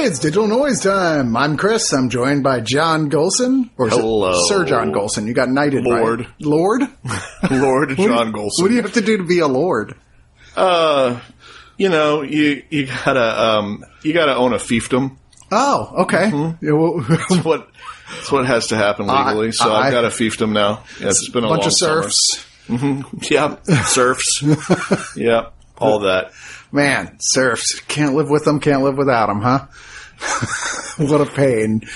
Hey, it's Digital Noise time. I'm Chris. I'm joined by John Golson. Or Hello. Sir John Golson. You got knighted, right? Lord. Lord? Lord John Golson. What do you have to do to be a lord? uh, you know, you you gotta um, you gotta own a fiefdom. Oh, okay. Yeah, well, That's what that's what has to happen legally. so I- I've got a fiefdom now. Yeah, it's been a bunch of serfs. Summer. Yeah, serfs. yeah, all that. Man, serfs. Can't live with them, can't live without them, huh? what a pain.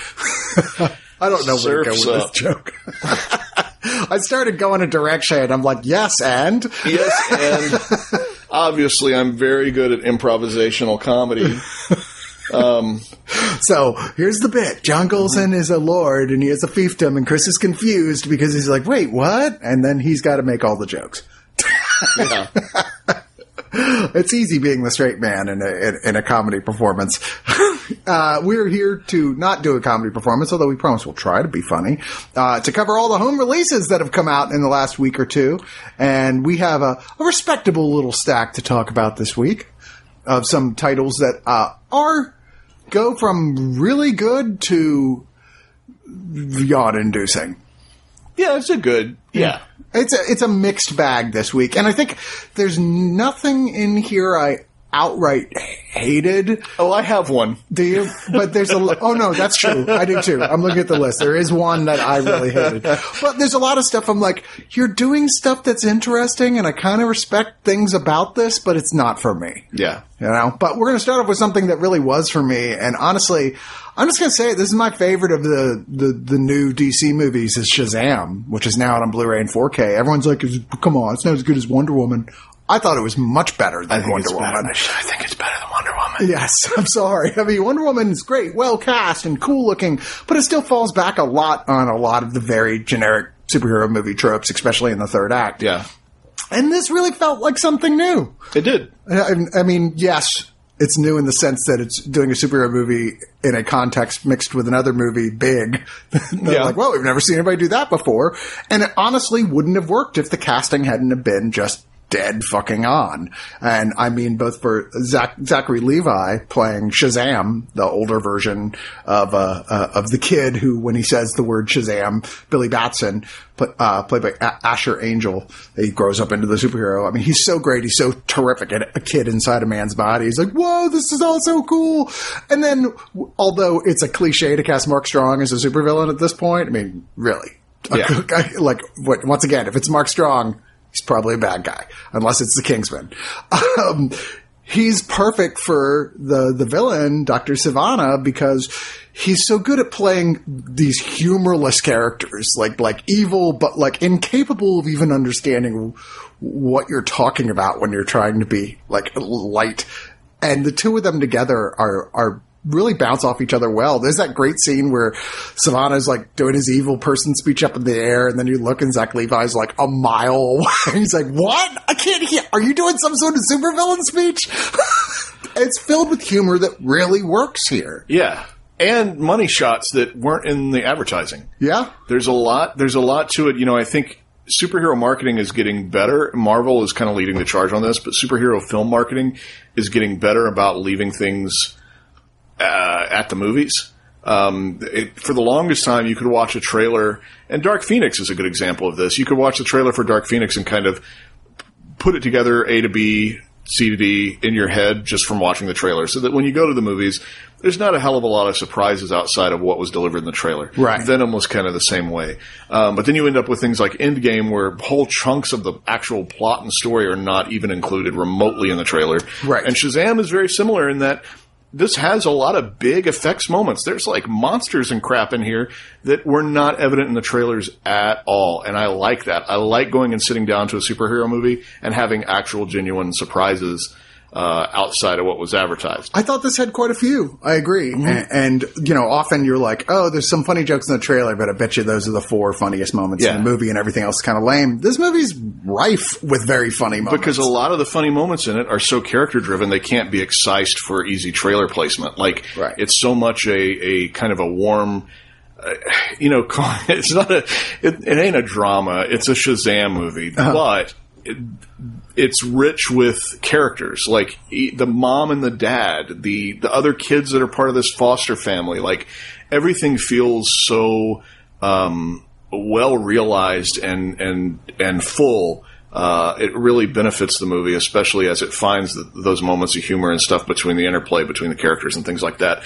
I don't know where to go with Surf's this joke. I started going a direction and I'm like, yes, and? Yes, and obviously I'm very good at improvisational comedy. Um, So here's the bit. John Golson is a lord and he has a fiefdom and Chris is confused because he's like, wait, what? And then he's got to make all the jokes. yeah. It's easy being the straight man in a, in, in a comedy performance. uh, we're here to not do a comedy performance, although we promise we'll try to be funny, uh, to cover all the home releases that have come out in the last week or two. And we have a, a respectable little stack to talk about this week of some titles that, uh, are, go from really good to yawn inducing. Yeah, it's a good. Yeah. It's a it's a mixed bag this week, and I think there's nothing in here I outright hated. Oh, I have one. Do you? But there's a oh no, that's true. I do too. I'm looking at the list. There is one that I really hated, but there's a lot of stuff. I'm like, you're doing stuff that's interesting, and I kind of respect things about this, but it's not for me. Yeah. You know, but we're going to start off with something that really was for me. And honestly, I'm just going to say it, this is my favorite of the, the, the new DC movies is Shazam, which is now out on Blu-ray and 4K. Everyone's like, come on, it's not as good as Wonder Woman. I thought it was much better than Wonder Woman. better. I think it's better than Wonder Woman. Yes, I'm sorry. I mean, Wonder Woman is great, well cast and cool looking, but it still falls back a lot on a lot of the very generic superhero movie tropes, especially in the third act. Yeah. And this really felt like something new. It did. I, I mean, yes, it's new in the sense that it's doing a superhero movie in a context mixed with another movie big. Yeah. Like, well, we've never seen anybody do that before. And it honestly wouldn't have worked if the casting hadn't have been just dead fucking on. And I mean, both for Zach, Zachary Levi playing Shazam, the older version of, uh, uh, of the kid who, when he says the word Shazam, Billy Batson, put, uh, played by A- Asher Angel, he grows up into the superhero. I mean, he's so great. He's so terrific at a kid inside a man's body. He's like, whoa, this is all so cool. And then, although it's a cliche to cast Mark Strong as a supervillain at this point, I mean, really. Yeah. like, what, once again, if it's Mark Strong, he's probably a bad guy, unless it's the Kingsman. Um, he's perfect for the the villain, Doctor Sivana, because he's so good at playing these humorless characters, like like evil, but like incapable of even understanding what you're talking about when you're trying to be like light. And the two of them together are are really bounce off each other well. There's that great scene where Sivana's like doing his evil person speech up in the air, and then you look and Zach Levi's like a mile away. He's like, "What? I can't hear. Are you doing some sort of supervillain speech?" it's filled with humor that really works here. Yeah. And money shots that weren't in the advertising. Yeah, There's a lot. There's a lot to it. You know, I think superhero marketing is getting better. Marvel is kind of leading the charge on this, but superhero film marketing is getting better about leaving things uh, at the movies. Um, it, for the longest time, you could watch a trailer, and Dark Phoenix is a good example of this. You could watch the trailer for Dark Phoenix and kind of put it together A to B, C to D in your head just from watching the trailer, so that when you go to the movies, there's not a hell of a lot of surprises outside of what was delivered in the trailer. Right. Venom was kind of the same way, um, but then you end up with things like Endgame, where whole chunks of the actual plot and story are not even included remotely in the trailer. Right. And Shazam is very similar in that this has a lot of big effects moments. There's like monsters and crap in here that were not evident in the trailers at all. And I like that. I like going and sitting down to a superhero movie and having actual genuine surprises uh, outside of what was advertised. I thought this had quite a few. I agree. And, and, you know, often you're like, oh, there's some funny jokes in the trailer, but I bet you those are the four funniest moments Yeah. in the movie and everything else is kind of lame. This movie's rife with very funny moments. Because a lot of the funny moments in it are so character driven, they can't be excised for easy trailer placement. Like, Right. it's so much a, a kind of a warm, uh, you know, it's not a, it, it ain't a drama. It's a Shazam movie, but it, it's rich with characters like the mom and the dad, the the other kids that are part of this foster family. Like everything feels so um, well realized and and and full. Uh, it really benefits the movie, especially as it finds th those moments of humor and stuff between the interplay between the characters and things like that.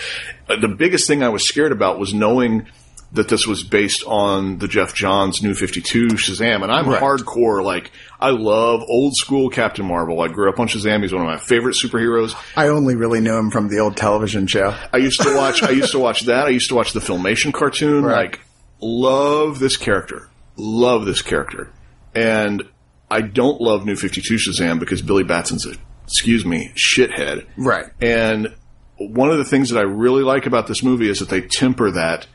Uh, the biggest thing I was scared about was knowing that this was based on the Geoff Johns New 52 Shazam. And I'm Right. hardcore, like, I love old school Captain Marvel. I grew up on Shazam. He's one of my favorite superheroes. I only really knew him from the old television show. I used to watch, I used to watch that. I used to watch the Filmation cartoon. Right. Like, love this character. Love this character. And I don't love New 52 Shazam because Billy Batson's a, excuse me, shithead. Right. And one of the things that I really like about this movie is that they temper that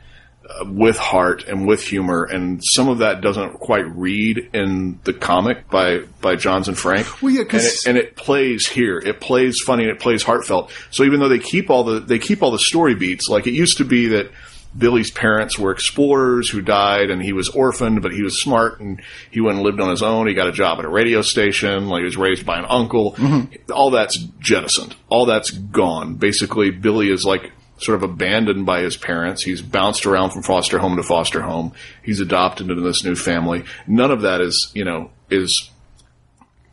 Uh, with heart and with humor, and some of that doesn't quite read in the comic by by Johns and Frank. Well, yeah, and it, and it plays here. It plays funny and it plays heartfelt. So even though they keep all the they keep all the story beats, like it used to be that. Billy's parents were explorers who died, and he was orphaned, but he was smart and he went and lived on his own. He got a job at a radio station. Like he was raised by an uncle. Mm-hmm. All that's jettisoned. All that's gone. Basically, Billy is like sort of abandoned by his parents. He's bounced around from foster home to foster home. He's adopted into this new family. None of that is, you know, is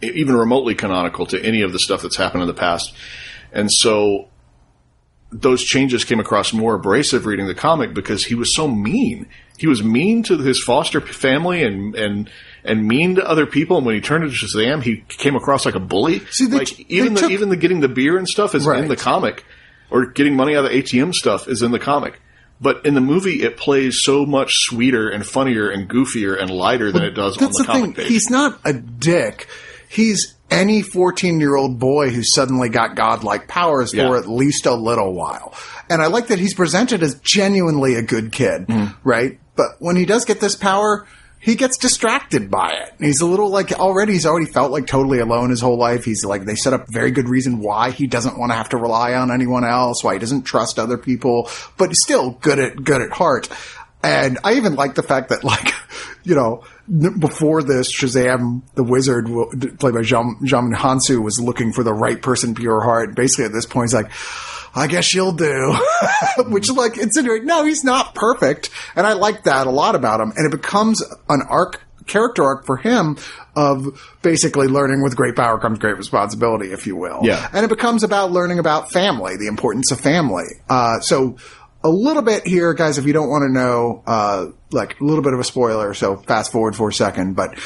even remotely canonical to any of the stuff that's happened in the past. And so those changes came across more abrasive reading the comic because he was so mean. He was mean to his foster family and and and mean to other people. And when he turned into Shazam, he came across like a bully. See, they like even they the took- even the getting the beer and stuff is Right. in the comic, or getting money out of ATM stuff is in the comic. But in the movie, it plays so much sweeter and funnier and goofier and lighter than it does on That's the, the, comic thing. page. He's not a dick. He's any 14 year old boy who suddenly got godlike powers Yeah. for at least a little while. And I like that he's presented as genuinely a good kid, Mm-hmm. right? But when he does get this power, he gets distracted by it. He's a little like already, he's already felt like totally alone his whole life. He's like, they set up very good reason why he doesn't want to have to rely on anyone else, why he doesn't trust other people, but still good at, good at heart. And I even like the fact that, like, you know, before this, Shazam, the wizard, played by Jean, Jean Hounsou, was looking for the right person, pure heart. Basically, at this point, he's like, I guess you'll do. Which, like, insinuate, no, he's not perfect. And I like that a lot about him. And it becomes an arc, character arc for him of basically learning with great power comes great responsibility, if you will. Yeah. And it becomes about learning about family, the importance of family. Uh, so a little bit here, guys, if you don't want to know, uh, like a little bit of a spoiler, so fast forward for a second, but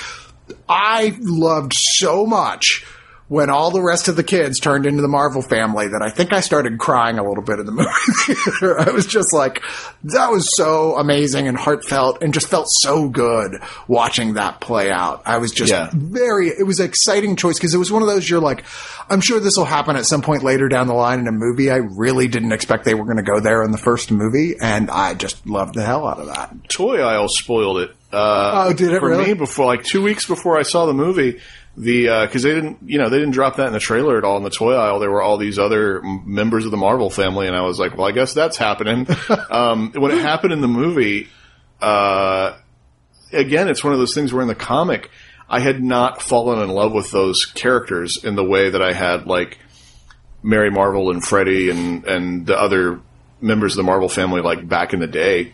I loved so much when all the rest of the kids turned into the Marvel family that I think I started crying a little bit in the movie theater. I was just like, that was so amazing and heartfelt and just felt so good watching that play out. I was just Yeah. very, it was an exciting choice because it was one of those you're like, I'm sure this will happen at some point later down the line in a movie. I really didn't expect they were going to go there in the first movie and I just loved the hell out of that. Toy Aisle spoiled it. Uh, Oh, did it for really? me before like two weeks before I saw the movie? The because they didn't you know they didn't drop that in the trailer at all in the toy aisle. There were all these other members of the Marvel family, and I was like, well, I guess that's happening. um, when it happened in the movie, uh, again, it's one of those things where in the comic, I had not fallen in love with those characters in the way that I had like Mary Marvel and Freddy and and the other members of the Marvel family like back in the day.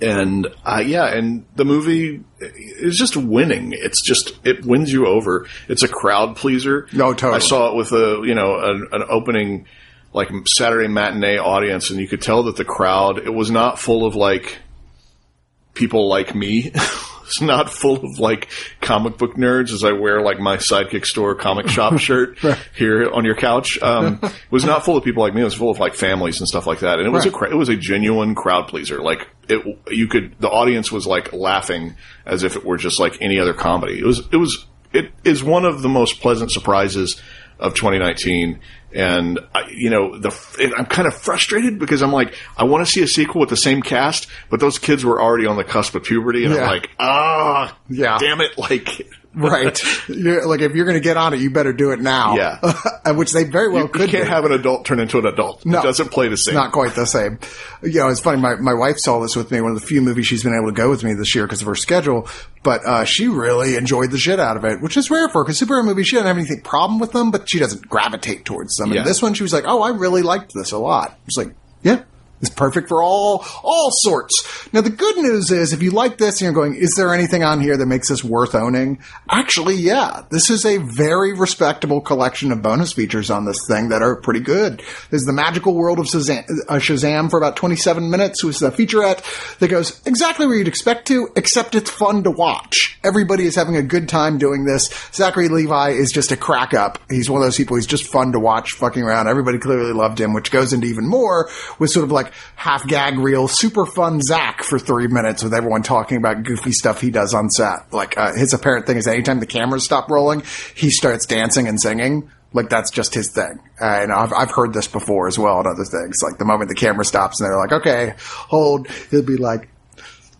And uh, yeah, and the movie is just winning. It's just it wins you over. It's a crowd pleaser. No, totally. I saw it with a you know an, an opening like Saturday matinee audience, and you could tell that the crowd it was not full of like people like me. it's not full of like comic book nerds as I wear like my sidekick store comic shop shirt here on your couch. Um, it was not full of people like me. It was full of like families and stuff like that. And it was a, Right. cra- it was a genuine crowd pleaser. Like it, you could, the audience was like laughing as if it were just like any other comedy. It was, it was, it is one of the most pleasant surprises of 2019. And I, you know, the I'm kind of frustrated because I'm like, I want to see a sequel with the same cast, but those kids were already on the cusp of puberty, and Yeah. I'm like, ah, Yeah. damn it, like, Right. You're, like if you're going to get on it, you better do it now. Yeah. Which they very well you could can't do. have an adult turn into an adult. No. it doesn't play the same. Not quite the same. You know, it's funny. My, my wife saw this with me, one of the few movies she's been able to go with me this year because of her schedule. But, uh, she really enjoyed the shit out of it, which is rare for her because superhero movies, she doesn't have anything problem with them, but she doesn't gravitate towards them. Yeah. And this one, she was like, oh, I really liked this a lot. It's like, yeah. It's perfect for all all sorts. Now the good news is if you like this and you're going, is there anything on here that makes this worth owning? Actually, yeah. This is a very respectable collection of bonus features on this thing that are pretty good. There's the magical world of Shazam, uh, Shazam for about 27 minutes, which is a featurette that goes exactly where you'd expect to, except it's fun to watch. Everybody is having a good time doing this. Zachary Levi is just a crack up. He's one of those people. He's just fun to watch fucking around. Everybody clearly loved him, which goes into even more with sort of like half gag reel, super fun Zach for three minutes with everyone talking about goofy stuff he does on set. Like, uh, his apparent thing is anytime the cameras stop rolling, he starts dancing and singing. Like that's just his thing, uh, and I've I've heard this before as well and other things. Like the moment the camera stops and they're like, "Okay, hold," he'll be like,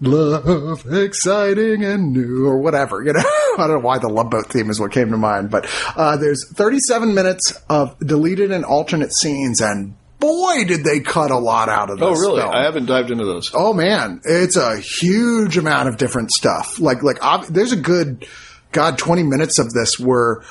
love, exciting and new, or whatever. You know, I don't know why the Love Boat theme is what came to mind, but uh, there's 37 minutes of deleted and alternate scenes, and boy, did they cut a lot out of this. oh, really? film. I haven't dived into those. Oh man, it's a huge amount of different stuff. Like, like ob- there's a good, god, 20 minutes of this were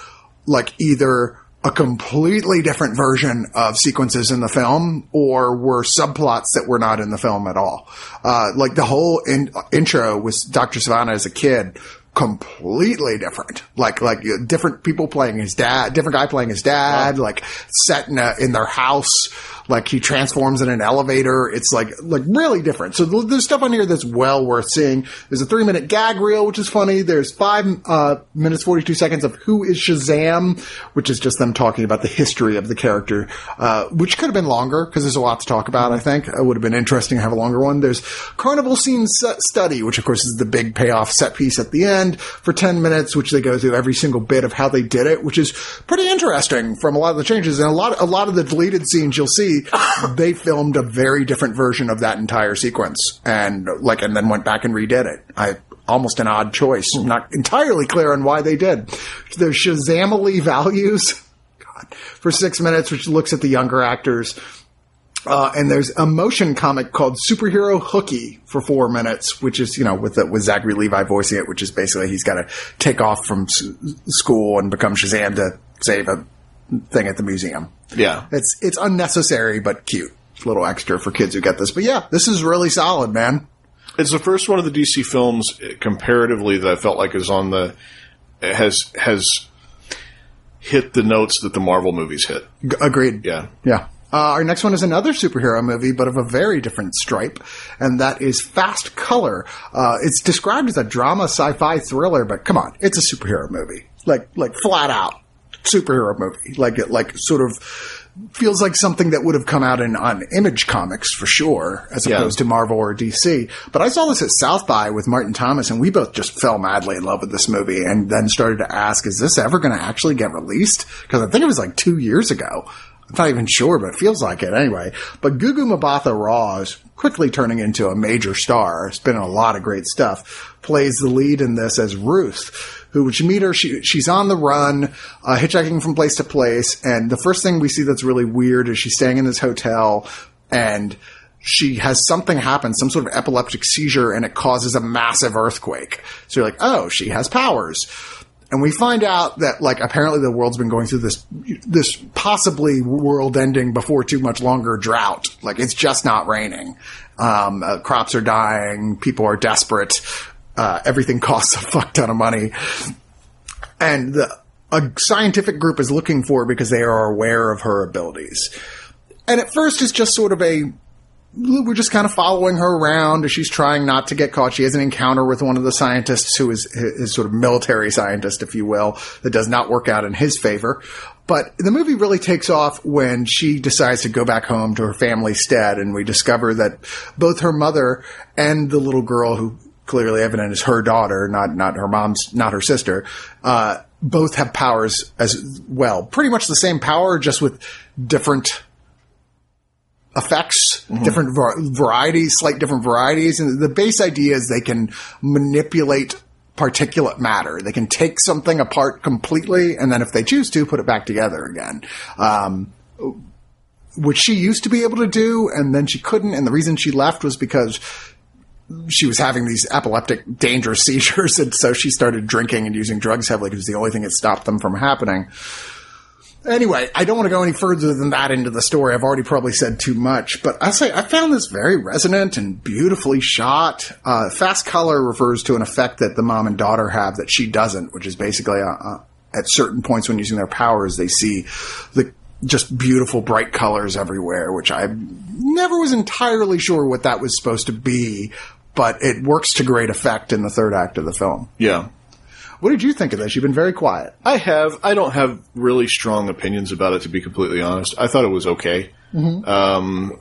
like either a completely different version of sequences in the film or were subplots that were not in the film at all. Uh, like the whole in- intro was Dr. Sivana as a kid. Completely different, like like uh, different people playing his dad, different guy playing his dad, like set in a, in their house, like he transforms in an elevator. It's like like really different. So there's stuff on here that's well worth seeing. There's a three minute gag reel, which is funny. There's five uh, minutes forty two seconds of who is Shazam, which is just them talking about the history of the character, uh, which could have been longer because there's a lot to talk about. I think it would have been interesting to have a longer one. There's carnival scene study, which of course is the big payoff set piece at the end for ten minutes, which they go through every single bit of how they did it, which is pretty interesting from a lot of the changes and a lot a lot of the deleted scenes you'll see they filmed a very different version of that entire sequence and like and then went back and redid it. I almost an odd choice. Not entirely clear on why they did. There's Shazamily values. God, for six minutes, which looks at the younger actors. Uh, and there's a motion comic called Superhero Hooky for four minutes, which is, you know, with the, with Zachary Levi voicing it, which is basically he's got to take off from s- school and become Shazam to save a thing at the museum. Yeah. It's, it's unnecessary, but cute. Little extra for kids who get this. But yeah, this is really solid, man. It's the first one of the DC films uh, comparatively that I felt like is on the has has hit the notes that the Marvel movies hit. G- agreed. Yeah. Yeah. Uh, our next one is another superhero movie, but of a very different stripe, and that is Fast Color. Uh, it's described as a drama sci-fi thriller, but come on, it's a superhero movie. Like, like flat out superhero movie. Like, it, like sort of feels like something that would have come out in on Image Comics for sure, as Yeah. opposed to Marvel or DC. But I saw this at South by with Martin Thomas, and we both just fell madly in love with this movie, and then started to ask, is this ever going to actually get released? Because I think it was like two years ago. I'm not even sure, but it feels like it anyway. But Gugu Mbatha Raw is quickly turning into a major star. It's been a lot of great stuff. Plays the lead in this as Ruth, who, when you meet her, she, she's on the run, uh, hitchhiking from place to place. And the first thing we see that's really weird is she's staying in this hotel and she has something happen, some sort of epileptic seizure, and it causes a massive earthquake. So you're like, oh, she has powers. and we find out that like apparently the world's been going through this this possibly world ending before too much longer drought. Like it's just not raining. Um, uh, crops are dying. People are desperate. Uh, everything costs a fuck ton of money, and the a scientific group is looking for her because they are aware of her abilities. And at first, it's just sort of a we're just kind of following her around as she's trying not to get caught. She has an encounter with one of the scientists who is is sort of military scientist, if you will, that does not work out in his favor. But the movie really takes off when she decides to go back home to her family stead, and we discover that both her mother and the little girl who clearly evident is her daughter, not not her mom's, not her sister, uh, both have powers as well. Pretty much the same power, just with different effects, mm-hmm. different var- varieties, slight different varieties. And the base idea is they can manipulate particulate matter. They can take something apart completely, and then if they choose to, put it back together again. Um, which she used to be able to do, and then she couldn't. And the reason she left was because she was having these epileptic, dangerous seizures, and so she started drinking and using drugs heavily because the only thing that stopped them from happening. Anyway, I don't want to go any further than that into the story. I've already probably said too much, but I say I found this very resonant and beautifully shot. Uh, fast color refers to an effect that the mom and daughter have that she doesn't, which is basically uh, uh, at certain points when using their powers, they see the just beautiful bright colors everywhere, which I never was entirely sure what that was supposed to be, but it works to great effect in the third act of the film. Yeah. What did you think of this? You've been very quiet. I have. I don't have really strong opinions about it, to be completely honest. I thought it was okay. Mm-hmm. Um,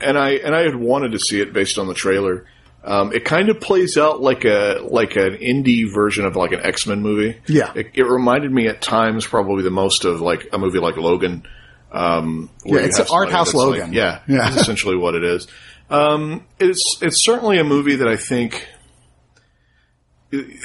and I and I had wanted to see it based on the trailer. Um, it kind of plays out like a like an indie version of like an X Men movie. Yeah, it, it, reminded me at times probably the most of like a movie like Logan. Um, yeah, it's an art house Logan. Like, yeah, yeah, that's essentially what it is. Um, it's it's certainly a movie that I think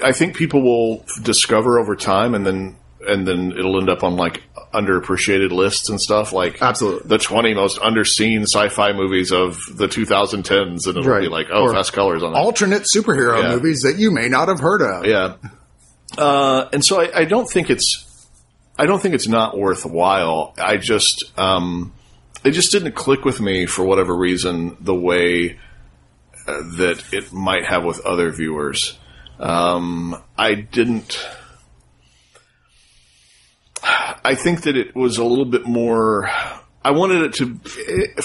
I think people will discover over time, and then and then it'll end up on like underappreciated lists and stuff like absolutely. the 20 most underseen sci-fi movies of the 2010s and it'll right. be like oh or fast colors on alternate superhero yeah. movies that you may not have heard of. Yeah. Uh, and so I, I, don't think it's I don't think it's not worthwhile. I just um, it just didn't click with me for whatever reason the way uh, that it might have with other viewers um, I didn't. I think that it was a little bit more. I wanted it to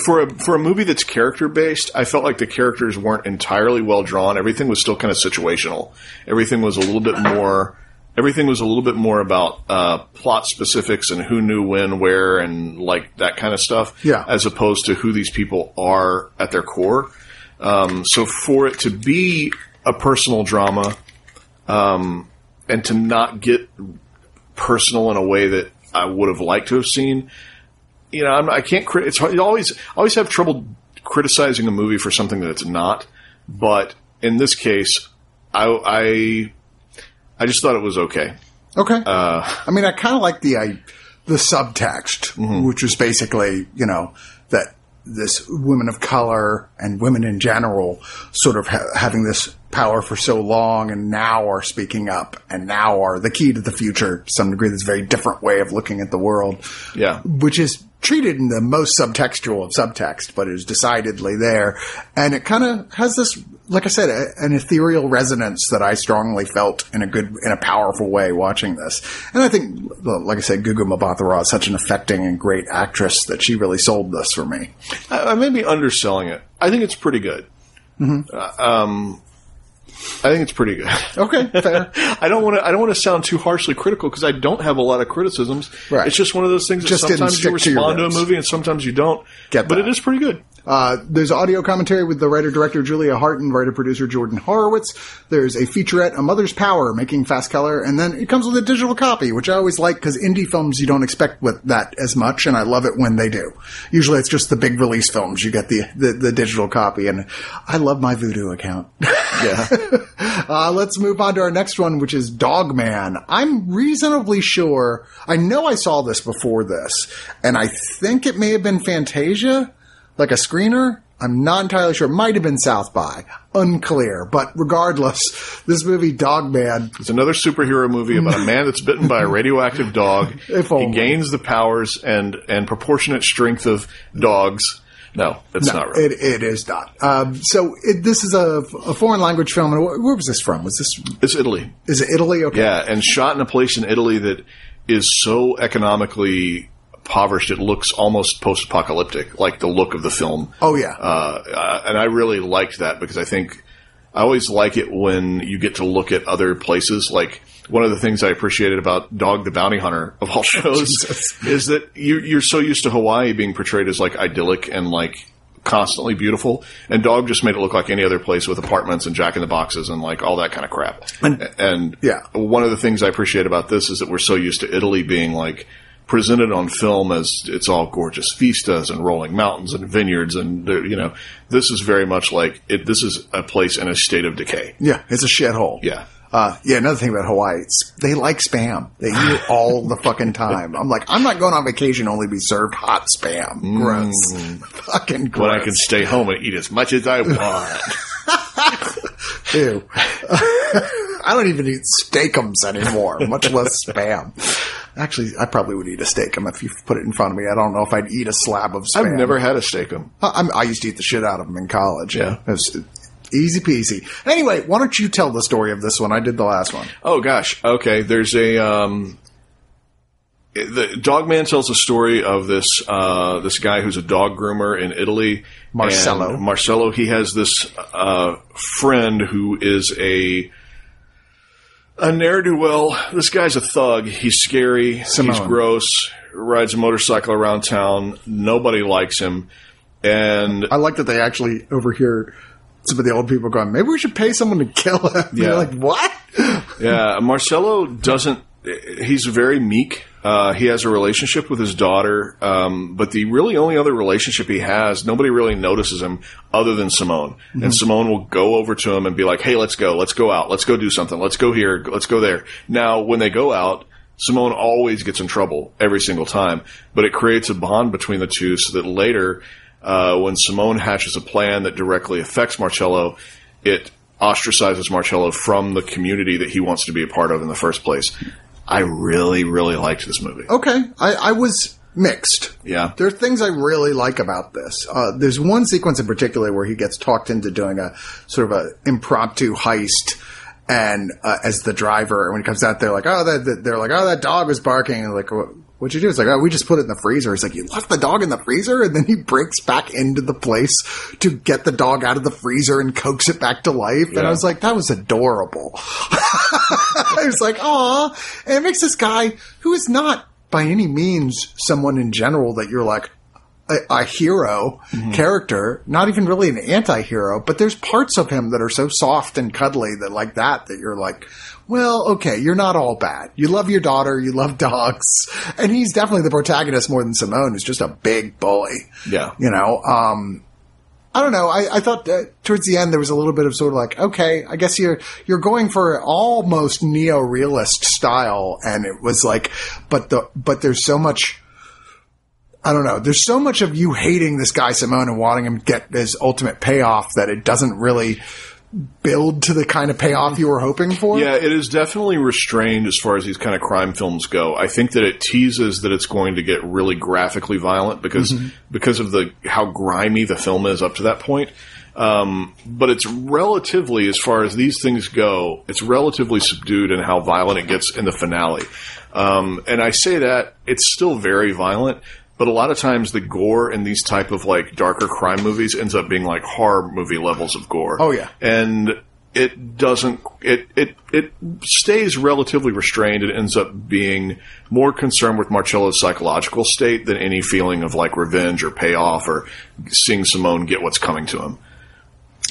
for a for a movie that's character based. I felt like the characters weren't entirely well drawn. Everything was still kind of situational. Everything was a little bit more. Everything was a little bit more about uh, plot specifics and who knew when, where, and like that kind of stuff. Yeah. As opposed to who these people are at their core. Um, so for it to be a personal drama, um, and to not get personal in a way that I would have liked to have seen. You know, I'm, I can not It's hard, you always always have trouble criticizing a movie for something that it's not. But in this case, I I, I just thought it was okay. Okay. Uh, I mean, I kind of like the I, the subtext, mm-hmm. which was basically you know that this women of color and women in general sort of ha- having this power for so long and now are speaking up and now are the key to the future to some degree. This very different way of looking at the world. Yeah. Which is treated in the most subtextual of subtext, but is decidedly there. And it kind of has this, like I said, a, an ethereal resonance that I strongly felt in a good, in a powerful way watching this. And I think, like I said, Gugu Mbatha-Raw is such an affecting and great actress that she really sold this for me. I, I may be underselling it. I think it's pretty good. Mm-hmm. Uh, um, I think it's pretty good. Okay, fair. I don't want to. I don't want to sound too harshly critical because I don't have a lot of criticisms. Right. It's just one of those things that just sometimes you respond to, to, a movie and sometimes you don't. Get that. But it is pretty good. Uh, there's audio commentary with the writer-director Julia Hart and writer-producer Jordan Horowitz. There's a featurette, A Mother's Power, making fast color, and then it comes with a digital copy, which I always like because indie films you don't expect with that as much, and I love it when they do. Usually it's just the big release films you get the the, the digital copy, and I love my Vudu account. Yeah. uh, let's move on to our next one, which is Dogman. I'm reasonably sure. I know I saw this before this, and I think it may have been Fantasia like a screener. I'm not entirely sure. It might have been South by. Unclear. But regardless, this movie, Dogman, It's another superhero movie about a man that's bitten by a radioactive dog. If he gains the powers and and proportionate strength of dogs. No, that's not right. it, it is not. Um, so it, this is a, a foreign language film. And where, where was this from? Was this, it's Italy. is it Italy? Okay. Yeah, and shot in a place in Italy that is so economically impoverished it looks almost post-apocalyptic, like the look of the film. Oh, yeah. Uh, uh, and I really liked that because I think I always like it when you get to look at other places. Like one of the things I appreciated about Dog the Bounty Hunter of all shows is that you, you're so used to Hawaii being portrayed as like idyllic and like constantly beautiful, and Dog just made it look like any other place with apartments and Jack in the Boxes and like all that kind of crap. And, Yeah. one of the things I appreciate about this is that we're so used to Italy being like presented on film as it's all gorgeous vistas and rolling mountains and vineyards and you know this is very much like it this is a place in a state of decay Yeah, it's a shithole. yeah Uh, yeah, another thing about Hawaii, they like spam. They eat it all the fucking time. I'm like, I'm not going on vacation only to be served hot spam. Gross. Fucking gross. when I can stay home and eat as much as I want Ew. I don't even eat steakums anymore, much less spam. Actually, I probably would eat a steakum if you put it in front of me. I don't know if I'd eat a slab of spam. I've never had a steakum I, I'm- used to eat the shit out of them in college. Yeah. It was easy peasy. Anyway, why don't you tell the story of this one? I did the last one. Oh gosh. Okay. There's a um, the Dogman tells a story of this uh, this guy who's a dog groomer in Italy. Marcello. And Marcello. He has this uh, friend who is a a ne'er do well. This guy's a thug. He's scary. He's gross. Rides a motorcycle around town. Nobody likes him. And I like that they actually overhear some of the old people going, maybe we should pay someone to kill him. Yeah. You're like, what? Yeah, Marcello doesn't. He's very meek. Uh, he has a relationship with his daughter, um, but the really only other relationship he has, nobody really notices him other than Simone. And Simone will go over to him and be like, "Hey, let's go. Let's go out. Let's go do something. Let's go here. Let's go there." Now, when they go out, Simone always gets in trouble every single time, but it creates a bond between the two so that later, uh, when Simone hatches a plan that directly affects Marcello, it ostracizes Marcello from the community that he wants to be a part of in the first place. I really, really liked this movie. Okay. I, I was mixed. Yeah. There are things I really like about this. Uh, there's one sequence in particular where he gets talked into doing a sort of a impromptu heist. And uh, as the driver, when he comes out, they're like, "Oh, that, they're like, oh, that dog was barking." And like, "What- "What'd you do?" It's like, "Oh, we just put it in the freezer." He's like, "You left the dog in the freezer?" And then he breaks back into the place to get the dog out of the freezer and coax it back to life. And I was like, "That was adorable." I was like, "Aw," and it makes this guy who is not by any means someone in general that you're like a, a hero character, not even really an anti-hero, but there's parts of him that are so soft and cuddly that like that that you're like, well, okay, you're not all bad. You love your daughter, you love dogs, and he's definitely the protagonist more than Simone, who's just a big bully. Yeah. You know, um, I don't know. I, I thought that towards the end there was a little bit of sort of like, okay, I guess you're you're going for almost neo-realist style, and it was like, but the but there's so much. I don't know. There's so much of you hating this guy Simone and wanting him to get his ultimate payoff that it doesn't really build to the kind of payoff you were hoping for. Yeah, it is definitely restrained as far as these kind of crime films go. I think that it teases that it's going to get really graphically violent because because of the how grimy the film is up to that point. Um, but it's relatively, as far as these things go, it's relatively subdued in how violent it gets in the finale. Um, and I say that it's still very violent, but a lot of times the gore in these type of like darker crime movies ends up being like horror movie levels of gore. Oh, yeah. and it doesn't it it it stays relatively restrained. It ends up being more concerned with Marcello's psychological state than any feeling of like revenge or payoff or seeing Simone get what's coming to him.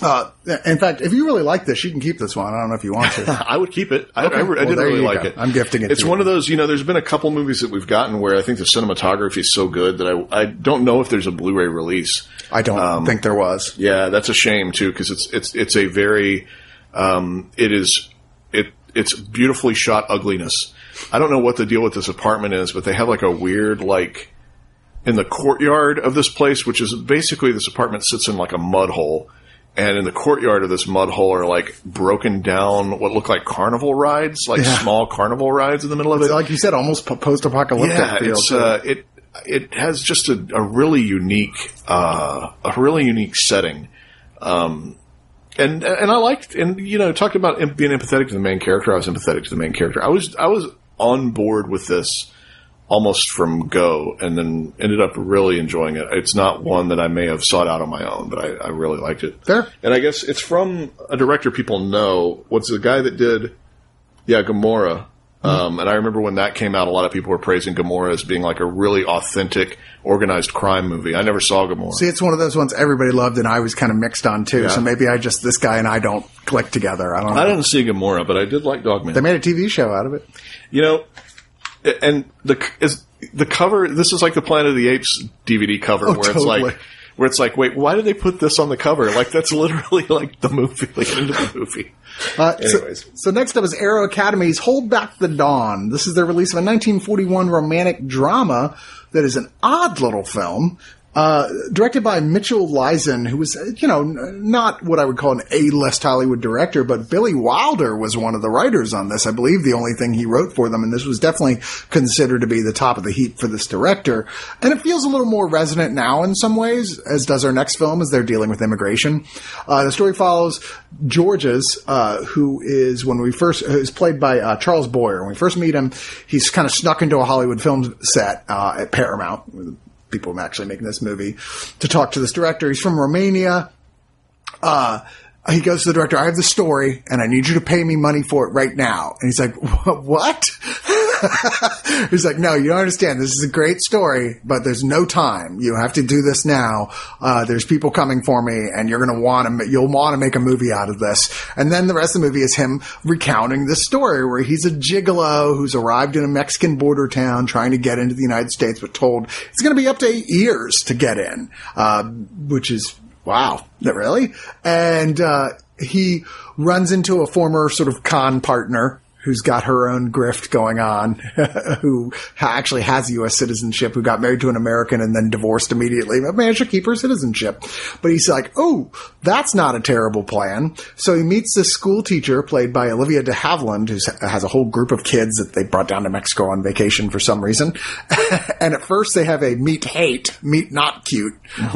Uh, in fact, if you really like this, you can keep this one. I don't know if you want to. I would keep it. I, Okay. I, I Well, did really like go. it. I'm gifting it It's one you. of those, you know, there's been a couple movies that we've gotten where I think the cinematography is so good that I, I don't know if there's a Blu-ray release. I don't think there was. Yeah, that's a shame too because it's it's it's a very um, it is it it's beautifully shot ugliness. I don't know what the deal with this apartment is, but they have like a weird like in the courtyard of this place, which is basically this apartment sits in like a mud hole. And in the courtyard of this mud hole are like broken down, what look like carnival rides, like Yeah. small carnival rides in the middle of it. like you said, almost post-apocalyptic. yeah, feel it's it. uh, it it has just a, a really unique uh, a really unique setting. Um, and and I liked and you know talked about being empathetic to the main character. I was empathetic to the main character. I was I was on board with this almost from go, and then ended up really enjoying it. It's not one that I may have sought out on my own, but I, I really liked it. Fair. And I guess it's from a director people know. What's the guy that did? Yeah, Gomorrah. Um, and I remember when that came out, a lot of people were praising Gomorrah as being like a really authentic, organized crime movie. I never saw Gomorrah. See, it's one of those ones everybody loved, and I was kind of mixed on too. Yeah. So maybe I just this guy and I don't click together. I don't. know. I didn't see Gomorrah, but I did like Dogman. They made a TV show out of it. You know, and the is the cover. This is like the Planet of the Apes DVD cover, Oh, where it's like, where it's like, wait, why did they put this on the cover? Like that's literally like the movie, like into the movie. Uh, so- Anyways. so, next up is Arrow Academy's Hold Back the Dawn. This is their release of a 1941 romantic drama that is an odd little film. Uh, directed by Mitchell Leisen, who was, uh, you know, not what I would call an A-list Hollywood director, but Billy Wilder was one of the writers on this. I believe the only thing he wrote for them, and this was definitely considered to be the top of the heap for this director. And it feels a little more resonant now in some ways, as does our next film, as they're dealing with immigration. Uh, the story follows Georges, uh, who is when we first is played by uh, Charles Boyer. When we first meet him, he's kind of snuck into a Hollywood film set uh, at Paramount. People actually making this movie to talk to this director. He's from Romania. Uh, he goes to the director, I have the story and I need you to pay me money for it right now. And he's like, what? he's like, no, you don't understand. This is a great story, but there's no time. You have to do this now. Uh, there's people coming for me and you're going to want to, you'll want to make a movie out of this. And then the rest of the movie is him recounting this story where he's a gigolo who's arrived in a Mexican border town trying to get into the United States, but told it's going to be up to eight years to get in, uh, which is Wow, really? And uh, he runs into a former sort of con partner who's got her own grift going on, who actually has U.S. citizenship, who got married to an American and then divorced immediately, but managed to keep her citizenship. But he's like, oh, that's not a terrible plan. So he meets this school teacher played by Olivia de Havilland, who has a whole group of kids that they brought down to Mexico on vacation for some reason. and at first they have a meet hate, meet not cute.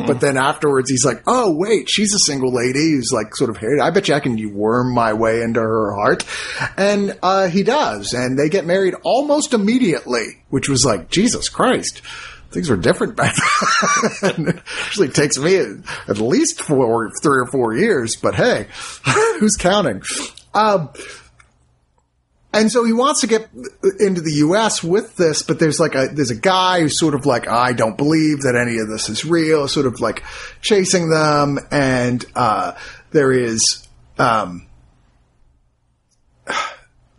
But then afterwards he's like, oh, wait, she's a single lady who's like sort of hated. I bet you I can worm my way into her heart. And, uh, he does. And they get married almost immediately, which was like, Jesus Christ. Things were different back then. it usually takes me at least four, three or four years, but hey, who's counting? Um, and so he wants to get into the U.S. with this, but there's like a there's a guy who's sort of like I don't believe that any of this is real, sort of like chasing them, and uh, there is um,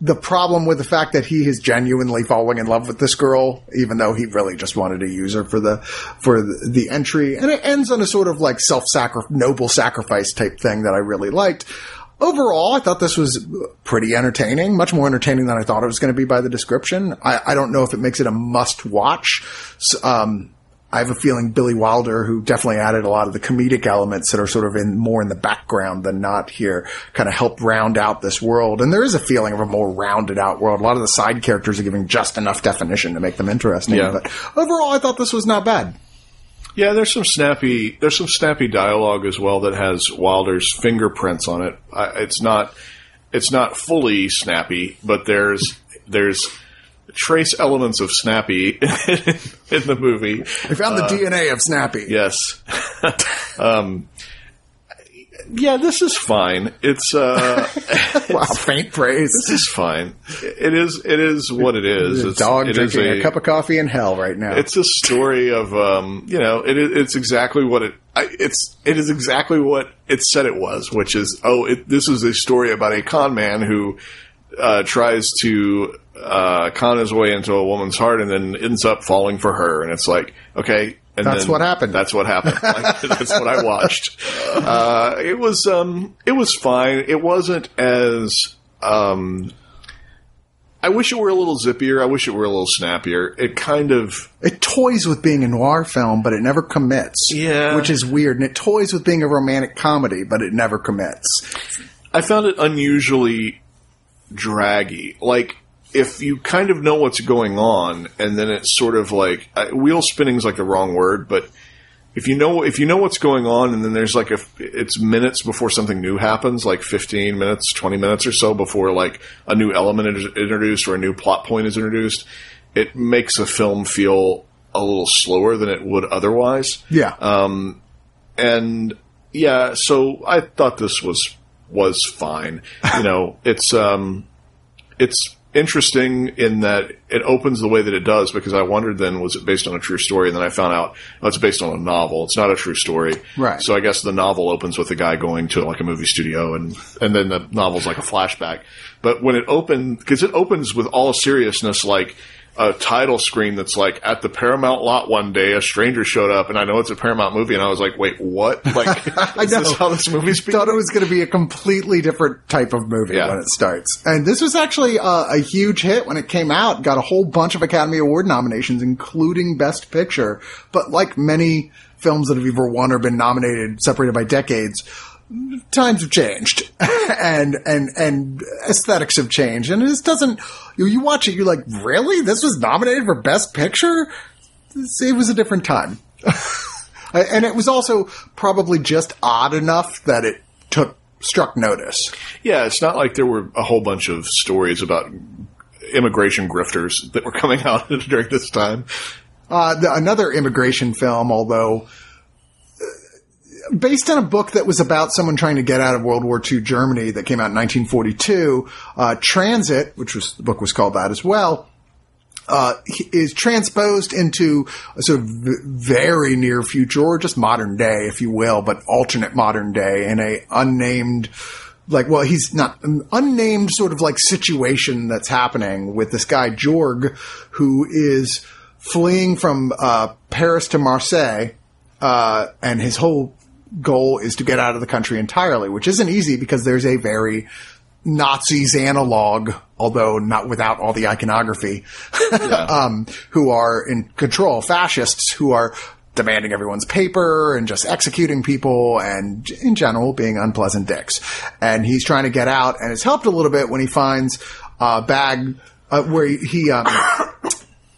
the problem with the fact that he is genuinely falling in love with this girl, even though he really just wanted to use her for the for the, entry, and it ends on a sort of like self noble sacrifice type thing that I really liked. Overall, I thought this was pretty entertaining, much more entertaining than I thought it was going to be by the description. I, I don't know if it makes it a must watch. Um, I have a feeling Billy Wilder, who definitely added a lot of the comedic elements that are sort of in more in the background than not here, kind of helped round out this world. And there is a feeling of a more rounded out world. A lot of the side characters are giving just enough definition to make them interesting. Yeah. But overall, I thought this was not bad. Yeah, there's some snappy. There's some snappy dialogue as well that has Wilder's fingerprints on it. I, it's not. It's not fully snappy, but there's there's trace elements of snappy in the movie. I found the DNA of Snappy. Yes. um, yeah, this is fine. It's uh, Wow, faint praise. this is fine. It is. It is what it is. It's, dog it is drinking a, cup of coffee in hell right now. it's a story of um, you know it, it's exactly what it I, it's it is exactly what it said it was which is oh it, this is a story about a con man who uh, tries to uh, con his way into a woman's heart and then ends up falling for her and it's like okay and That's what happened. that's what happened like, that's what I watched uh, it was um, it was fine it wasn't as um, I wish it were a little zippier. I wish it were a little snappier. It kind of It toys with being a noir film, but it never commits. Yeah. Which is weird. And it toys with being a romantic comedy, but it never commits. I found it unusually draggy. Like if you kind of know what's going on, and then it's sort of like uh, wheel spinning is like the wrong word, but if you know if you know what's going on, and then there's like a it's minutes before something new happens, like 15 minutes, 20 minutes or so before like a new element is introduced or a new plot point is introduced, it makes a film feel a little slower than it would otherwise Yeah. Um, and yeah, so I thought this was was fine. You know, it's um, it's interesting in that it opens the way that it does because I wondered then was it based on a true story, and then I found out oh, it's based on a novel. It's not a true story, Right. So I guess the novel opens with a guy going to like a movie studio, and and then the novel's like a flashback. But when it opened, because it opens with all seriousness, like a title screen that's like at the Paramount lot one day, a stranger showed up, and I know it's a Paramount movie, and I was like, wait, what? Like, is know. this how this movie's being? thought it was going to be a completely different type of movie Yeah. when it starts. And this was actually uh, a huge hit when it came out. Got a whole bunch of Academy Award nominations, including Best Picture. But like many films that have either won or been nominated, separated by decades, times have changed, and and and aesthetics have changed. And this doesn't. You, you watch it, you're like, really? This was nominated for Best Picture? It was a different time. and it was also probably just odd enough that it took struck notice. Yeah, it's not like there were a whole bunch of stories about immigration grifters that were coming out during this time. Uh, the, another immigration film, although based on a book that was about someone trying to get out of World War II Germany that came out in 1942, uh, Transit, which was the book was called that as well. Uh, is transposed into a sort of very near future or just modern day, if you will, but alternate modern day in a unnamed, like, well, he's not an unnamed sort of like situation that's happening with this guy, Jorg, who is fleeing from, uh, Paris to Marseille, uh, and his whole goal is to get out of the country entirely, which isn't easy because there's a very Nazis analog, although not without all the iconography, um, who are in control, fascists who are demanding everyone's paper and just executing people and in general being unpleasant dicks. And he's trying to get out and it's helped a little bit when he finds a bag uh, where he, he um,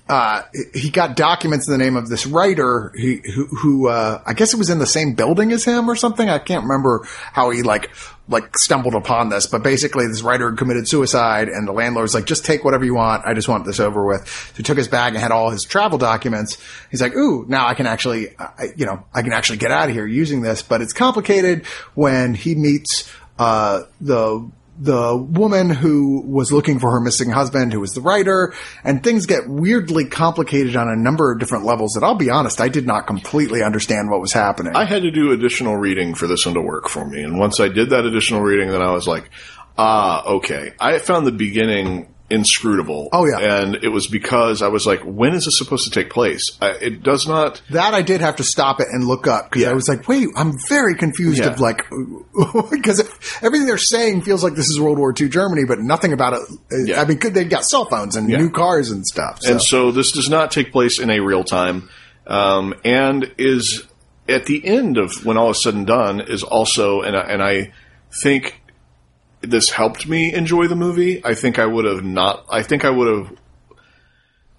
uh, he got documents in the name of this writer he, who, who uh, I guess it was in the same building as him or something. I can't remember how he like like stumbled upon this, but basically this writer committed suicide, and the landlord's like, "Just take whatever you want. I just want this over with." So he took his bag and had all his travel documents. He's like, "Ooh, now I can actually, I, you know, I can actually get out of here using this." But it's complicated when he meets uh, the the woman who was looking for her missing husband, who was the writer, and things get weirdly complicated on a number of different levels that I'll be honest, I did not completely understand what was happening. I had to do additional reading for this one to work for me. And once I did that additional reading, then I was like, ah, okay. I found the beginning inscrutable. Oh, yeah. And it was because I was like, when is this supposed to take place? I, it does not. that I did have to stop it and look up because Yeah. I was like, wait, I'm very confused Yeah. of like, because everything they're saying feels like this is World War II Germany, but nothing about it. Yeah. I mean, could- they got cell phones and new cars and stuff. So. And so this does not take place in a real time, um, and is at the end of when all is said and done is also, and I, and I think this helped me enjoy the movie. I think I would have not. I think I would have.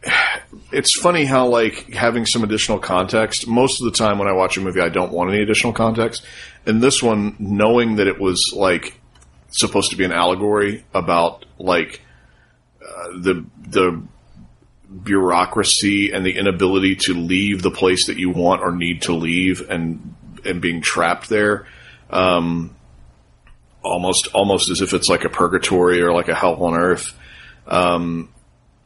It's funny how like having some additional context. Most of the time when I watch a movie, I don't want any additional context. And this one, knowing that it was like supposed to be an allegory about like uh, the the bureaucracy and the inability to leave the place that you want or need to leave and and being trapped there um almost almost as if it's like a purgatory or like a hell on earth um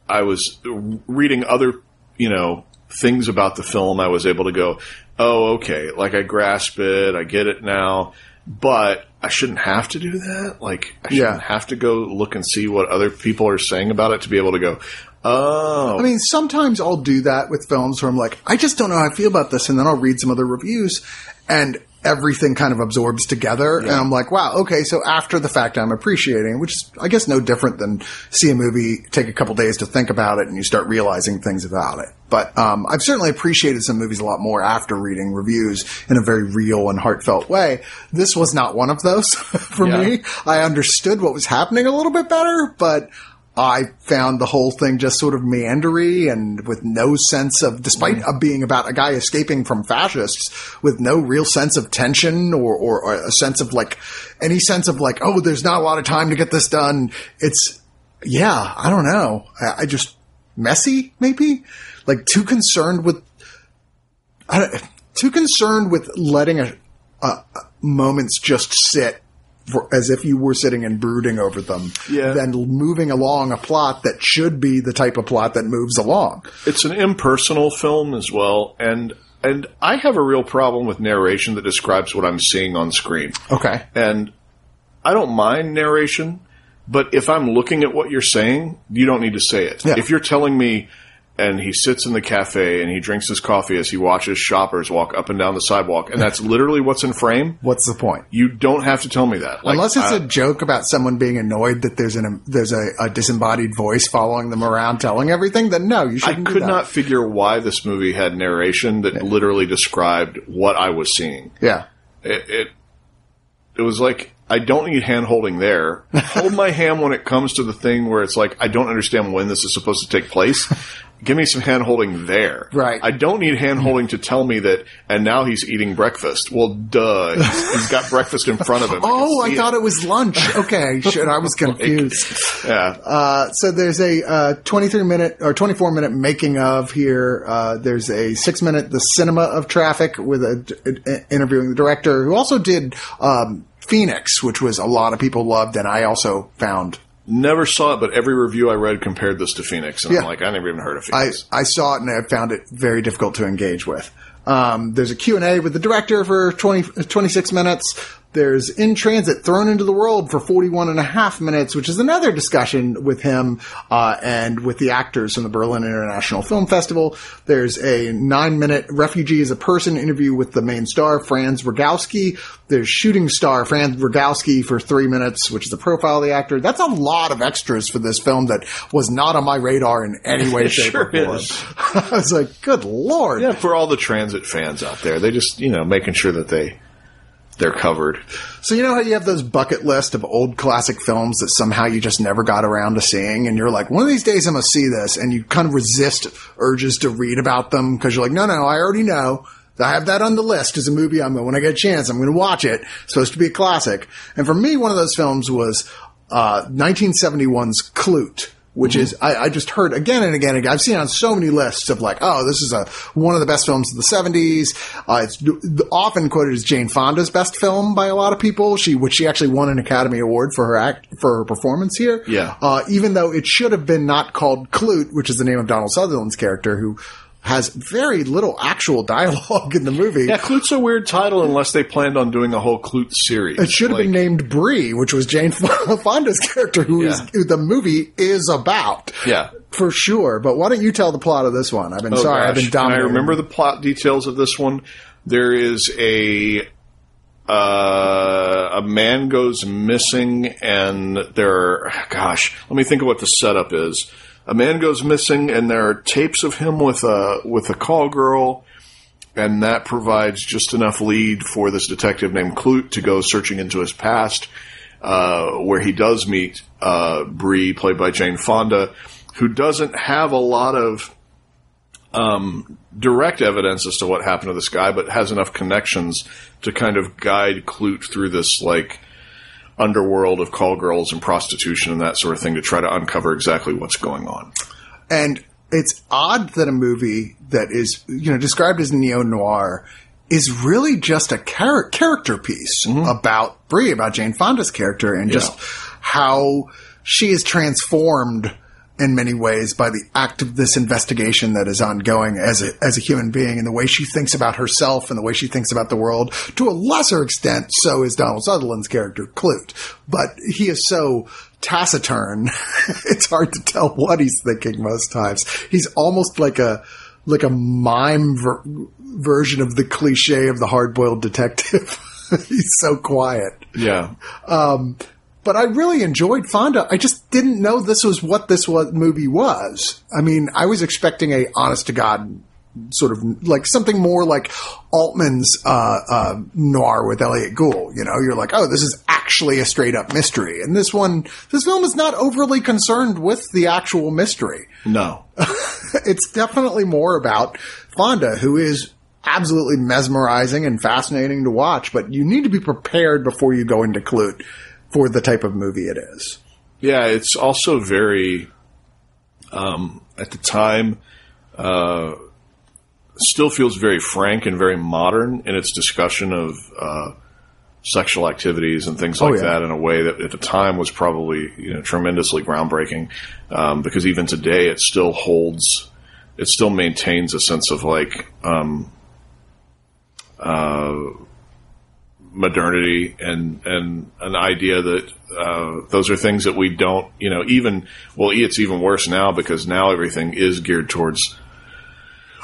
i was reading other you know things about the film i was able to go oh okay like i grasp it i get it now but I shouldn't have to do that. Like, I shouldn't Yeah. have to go look and see what other people are saying about it to be able to go, oh, I mean, sometimes I'll do that with films where I'm like, I just don't know how I feel about this, and then I'll read some other reviews, and everything kind of absorbs together. And I'm like, wow, okay, so after the fact, I'm appreciating, which is, I guess, no different than see a movie, take a couple days to think about it, and you start realizing things about it. But um, I've certainly appreciated some movies a lot more after reading reviews in a very real and heartfelt way. This was not one of those for Yeah. me. I understood what was happening a little bit better, but I found the whole thing just sort of meandery and with no sense of, despite uh, being about a guy escaping from fascists, with no real sense of tension or, or, or a sense of like, any sense of like, oh, there's not a lot of time to get this done. It's, yeah, I don't know. I, I just, messy, maybe? Like too concerned with, I don't, too concerned with letting a, a, a moments just sit for, as if you were sitting and brooding over them, Yeah. than moving along a plot that should be the type of plot that moves along. It's an impersonal film as well, and and I have a real problem with narration that describes what I'm seeing on screen. Okay. And I don't mind narration, but if I'm looking at what you're saying, you don't need to say it. Yeah. If you're telling me, and he sits in the cafe and he drinks his coffee as he watches shoppers walk up and down the sidewalk, and that's literally what's in frame, What's the point? you don't have to tell me that. Like, Unless it's I- a joke about someone being annoyed that there's an there's a, a disembodied voice following them around telling everything, then no, you shouldn't. do could not figure why this movie had narration that literally described what I was seeing. Yeah. It, it it was like I don't need hand holding there. Hold my hand when it comes to the thing where it's like I don't understand when this is supposed to take place. Give me some hand holding there. Right. I don't need hand holding to tell me that. And now he's eating breakfast. Well, duh. He's, he's got breakfast in front of him. Oh, I thought it was lunch. Okay, shit, I was confused. Yeah. Uh, so there's a uh, 23 minute or 24 minute making of here. Uh, there's a six minute the cinema of traffic with a, a- interviewing the director who also did um, Phoenix, which was a lot of people loved, and I also found. Never saw it, but every review I read compared this to Phoenix, and Yeah. I'm like, I never even heard of I, Phoenix. I saw it and I found it very difficult to engage with. Um, there's a Q&A with the director for 20, 26 minutes. There's In Transit Thrown into the World for 41 and a half minutes, which is another discussion with him uh, and with the actors from the Berlin International Film Festival. There's a nine minute Refugee as a Person interview with the main star, Franz Rogowski. There's Shooting Star, Franz Rogowski for three minutes, which is the profile of the actor. That's a lot of extras for this film that was not on my radar in any way, shape, sure or form. is. I was like, good lord. yeah, for all the transit fans out there, they just you know making sure that they they're covered. So you know how you have those bucket list of old classic films that somehow you just never got around to seeing, and you're like, one of these days I'm gonna see this, and you kind of resist urges to read about them because you're like, no, no, I already know. I have that on the list as a movie. I'm when I get a chance, I'm going to watch it. It's supposed to be a classic. And for me, one of those films was uh, 1971's Klute. Which is, I, I just heard again and again and again. I've seen it on so many lists of like, oh, this is a one of the best films of the '70s. Uh, it's often quoted as Jane Fonda's best film by a lot of people. She, which she actually won an Academy Award for her act for her performance here. Yeah. Uh, even though it should have been not called Klute, which is the name of Donald Sutherland's character, who has very little actual dialogue in the movie. Yeah, Klute's a weird title unless they planned on doing a whole Klute series. It should have been named Bree, which was Jane Fonda's character, who is Yeah. who the movie is about. Yeah. for sure. But why don't you tell the plot of this one? I've been Oh, sorry, I've gosh. been Can I remember the plot details of this one. There is a uh, a man goes missing, and there. Are, gosh, let me think of what the setup is. A man goes missing, and there are tapes of him with a with a call girl, and that provides just enough lead for this detective named Klute to go searching into his past, uh, where he does meet uh, Bree, played by Jane Fonda, who doesn't have a lot of direct evidence as to what happened to this guy, but has enough connections to kind of guide Klute through this like underworld of call girls and prostitution and that sort of thing to try to uncover exactly what's going on. And it's odd that a movie that is, you know, described as neo noir is really just a char- character piece mm-hmm. about Bree, about Jane Fonda's character, and just how she is transformed in many ways by the act of this investigation that is ongoing as a, as a human being and the way she thinks about herself and the way she thinks about the world. To a lesser extent, so is Donald Sutherland's character, Klute. But he is so taciturn. it's hard to tell what he's thinking most times. He's almost like a, like a mime ver- version of the cliche of the hard boiled detective. He's so quiet. Yeah. Um, But I really enjoyed Fonda. I just didn't know this was what this was, movie was. I mean, I was expecting a honest to God sort of like something more like Altman's uh, uh, noir with Elliott Gould. You know, you're like, oh, this is actually a straight up mystery. And this one, this film is not overly concerned with the actual mystery. No. it's definitely more about Fonda, who is absolutely mesmerizing and fascinating to watch, but you need to be prepared before you go into Klute for the type of movie it is. Yeah, it's also very, um, at the time, uh, still feels very frank and very modern in its discussion of uh, sexual activities and things like yeah. that in a way that at the time was probably you know tremendously groundbreaking. Um, because even today, it still holds, it still maintains a sense of like. Um, uh, modernity and and an idea that uh, those are things that we don't you know even well it's even worse now because now everything is geared towards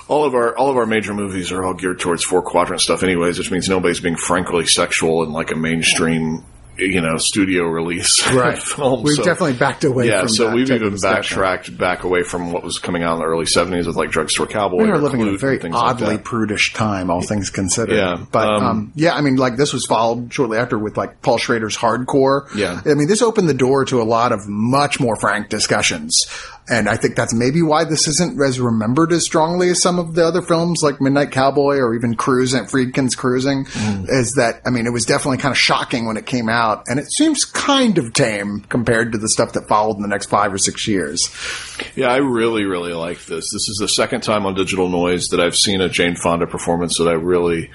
all of our all of our major movies are all geared towards four quadrant stuff anyways which means nobody's being frankly sexual in like a mainstream you know studio release film We've So- definitely backed away yeah, so we've even backtracked back away from what was coming out in the early '70s with like Drugstore Cowboy. We were living in a very things like oddly prudish time, all things considered. Yeah, But, um, um, yeah, I mean, like, this was followed shortly after with, like, Paul Schrader's Hardcore. Yeah. I mean, this opened the door to a lot of much more frank discussions. And I think that's maybe why this isn't as remembered as strongly as some of the other films like Midnight Cowboy or even Cruising, Friedkin's Cruising, Mm. is that, I mean, it was definitely kind of shocking when it came out. And it seems kind of tame compared to the stuff that followed in the next five or six years. Yeah, I really, really like this. This is the second time on Digital Noise that I've seen a Jane Fonda performance that I really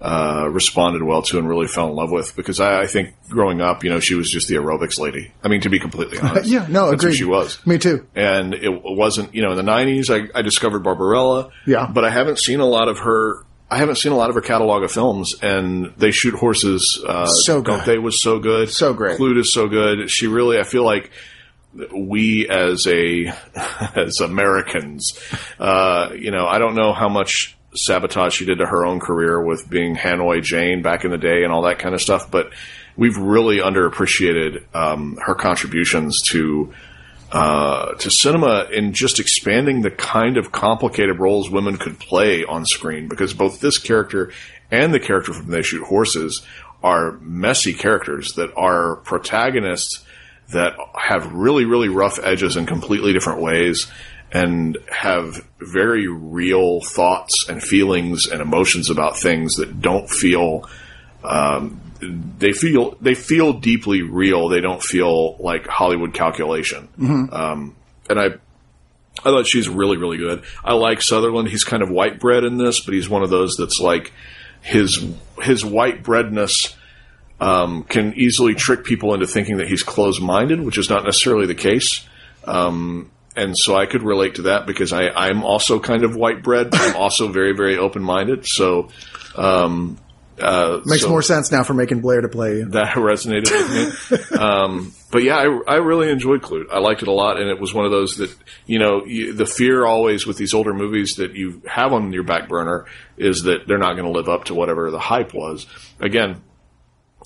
uh, responded well to and really fell in love with. Because I, I think growing up, you know, she was just the aerobics lady. I mean, to be completely honest, Yeah, no, that's agreed. she was. Me too. And it wasn't, you know, in the '90s, I, I discovered Barbarella. Yeah. but I haven't seen a lot of her. I haven't seen a lot of her catalog of films, and they shoot horses. Uh, So good. they was so good, So great. Clute is so good. She really, I feel like we as a as Americans, uh, you know, I don't know how much sabotage she did to her own career with being Hanoi Jane back in the day and all that kind of stuff, but we've really underappreciated um, her contributions to uh, to cinema in just expanding the kind of complicated roles women could play on screen. Because both this character and the character from They Shoot Horses are messy characters that are protagonists that have really, really rough edges in completely different ways and have very real thoughts and feelings and emotions about things that don't feel um, they feel they feel deeply real. They don't feel like Hollywood calculation. Um, and I I thought she's really really good. I like Sutherland. He's kind of white bread in this, but he's one of those that's like his his white breadness um, can easily trick people into thinking that he's closed minded, which is not necessarily the case. Um, and so I could relate to that because I, I'm also kind of white bread, but I'm also very, very open minded. So, um, uh, Makes so more sense now for making Blair to play that resonated with me. um, but yeah, I, I really enjoyed Klute. I liked it a lot, and it was one of those that you know you, the fear always with these older movies that you have on your back burner is that they're not going to live up to whatever the hype was. Again,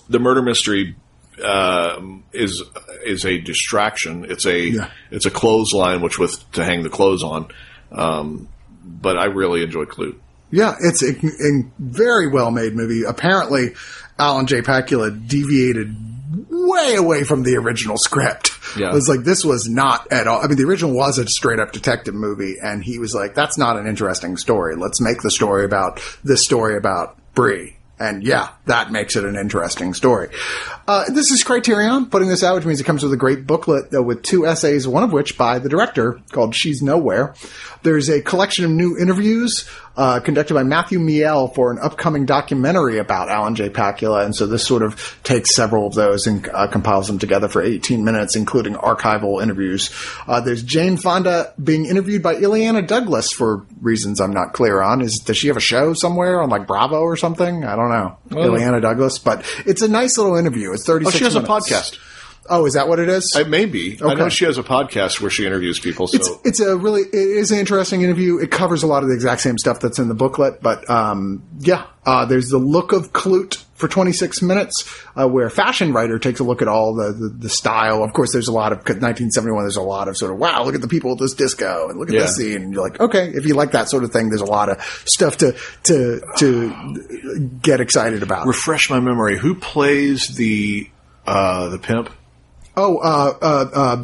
the murder mystery uh, is is a distraction. It's a Yeah. it's a clothesline which with to hang the clothes on. Um, but I really enjoy Klute. Yeah, it's a, a very well made movie. Apparently, Alan J. Pakula deviated way away from the original script. Yeah. It was like, this was not at all. I mean, the original was a straight up detective movie, and he was like, that's not an interesting story. Let's make the story about this story about Bree. And yeah, that makes it an interesting story. Uh, this is Criterion putting this out, which means it comes with a great booklet uh, with two essays, one of which by the director called She's Nowhere. There's a collection of new interviews uh, conducted by Matthew Miele for an upcoming documentary about Alan J. Pakula. And so this sort of takes several of those and uh, compiles them together for 18 minutes, including archival interviews. Uh, there's Jane Fonda being interviewed by Illeana Douglas for reasons I'm not clear on. Is Does she have a show somewhere on like Bravo or something? I don't know. Illeana Douglas. But it's a nice little interview. It's 36 Oh, she has a podcast. Oh, is that what it is? It may be. I know she has a podcast where she interviews people. So it's it's a really it is an interesting interview. It covers a lot of the exact same stuff that's in the booklet, but um, yeah, uh, there's the look of Klute for 26 minutes, uh, where Fashion Writer takes a look at all the, the the style. Of course, there's a lot of 1971. There's a lot of sort of wow, look at the people at this disco and look at Yeah. this scene. And you're like, okay, if you like that sort of thing, there's a lot of stuff to to to get excited about. refresh my memory. Who plays the uh, the pimp? Oh, uh, uh, uh,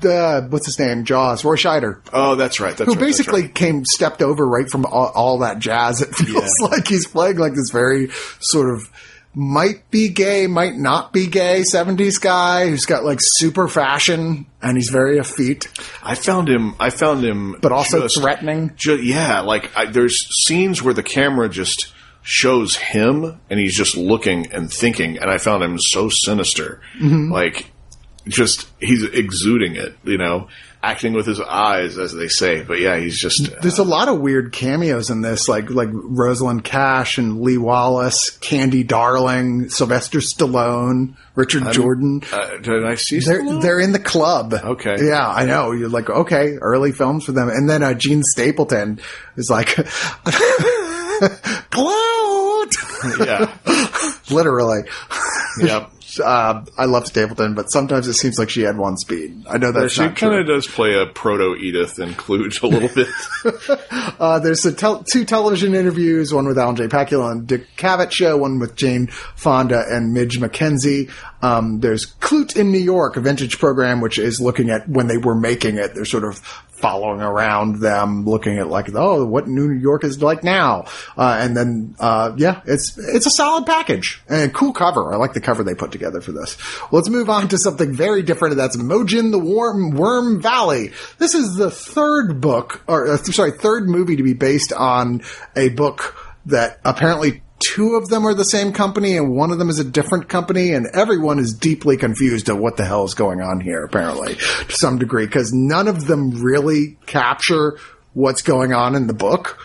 the what's his name? Jaws. Roy Scheider. Oh, that's right. That's who right, basically right. came stepped over right from all, all that jazz. It feels like he's playing like this very sort of might be gay, might not be gay 70s guy who's got like super fashion and he's very effete, I found him. I found him, but also just- threatening. yeah, like I, there's scenes where the camera just shows him and he's just looking and thinking, and I found him so sinister. Mm-hmm. Like, just he's exuding it, you know, acting with his eyes, as they say. But yeah, he's just. There's a lot of weird cameos in this, like like Rosalind Cash and Lee Wallace, Candy Darling, Sylvester Stallone, Richard Jordan. Uh, did I see? They're Stallone? they're in the club. Okay. Yeah, I know. You're like, okay, early films for them. And then uh, Jean Stapleton is like, Clout! yeah, Literally. yeah. Uh, I love Stapleton, but sometimes it seems like she had one speed. I know that's She kind of does play a proto Edith and Klute a little bit. Uh, there's a tel- two television interviews, one with Alan J. Pakula and Dick Cavett show, one with Jane Fonda and Midge Mackenzie. Um, there's Klute in New York, a vintage program, which is looking at when they were making it. They're sort of following around them, looking at like, oh, what New York is like now. Uh, and then, uh, yeah, it's, it's a solid package and cool cover. I like the cover they put together for this. Well, let's move on to something very different. and That's Mojin the Worm, Worm Valley. This is the third book, or uh, sorry, third movie to be based on a book that apparently two of them are the same company and one of them is a different company and everyone is deeply confused of what the hell is going on here apparently to some degree because none of them really capture what's going on in the book.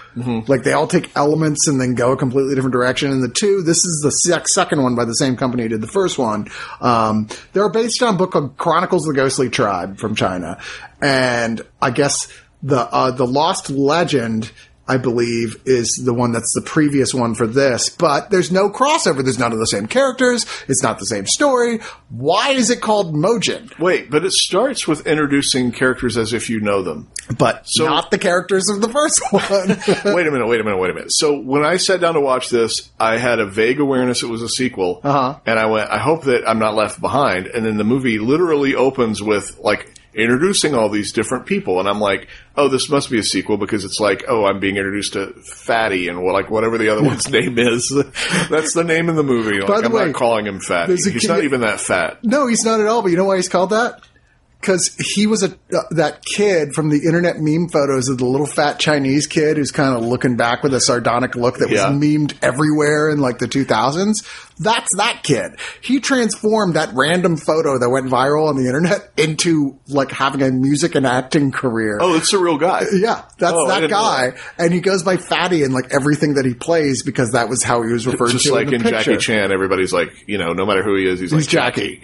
Like they all take elements and then go a completely different direction and the two this is the sec- second one by the same company who did the first one um, they're based on a book called chronicles of the ghostly tribe from china and i guess the uh, the lost legend I believe is the one that's the previous one for this, but there's no crossover. There's none of the same characters. It's not the same story. Why is it called Mojin? Wait, but it starts with introducing characters as if you know them. But not the characters of the first one. wait a minute, wait a minute, wait a minute. So when I sat down to watch this, I had a vague awareness it was a sequel, Uh-huh. and I went, I hope that I'm not left behind. And then the movie literally opens with like introducing all these different people, and I'm like, oh, this must be a sequel because it's like, oh, I'm being introduced to Fatty and like whatever the other one's name is. That's the name in the movie. Like, By the I'm way, not calling him Fatty. a He's kid- not even that fat. no, he's not at all. But you know why he's called that? Because he was a uh, that kid from the internet meme photos of the little fat Chinese kid who's kind of looking back with a sardonic look that was Yeah. memed everywhere in like the 2000s. That's that kid. He transformed that random photo that went viral on the internet into like having a music and acting career. Oh, it's a real guy. Yeah, that's Oh, that guy, and he goes by Fatty in like everything that he plays because that was how he was referred Just to like in, in. Jackie Chan, everybody's like, you know, no matter who he is, he's, He's like Jackie.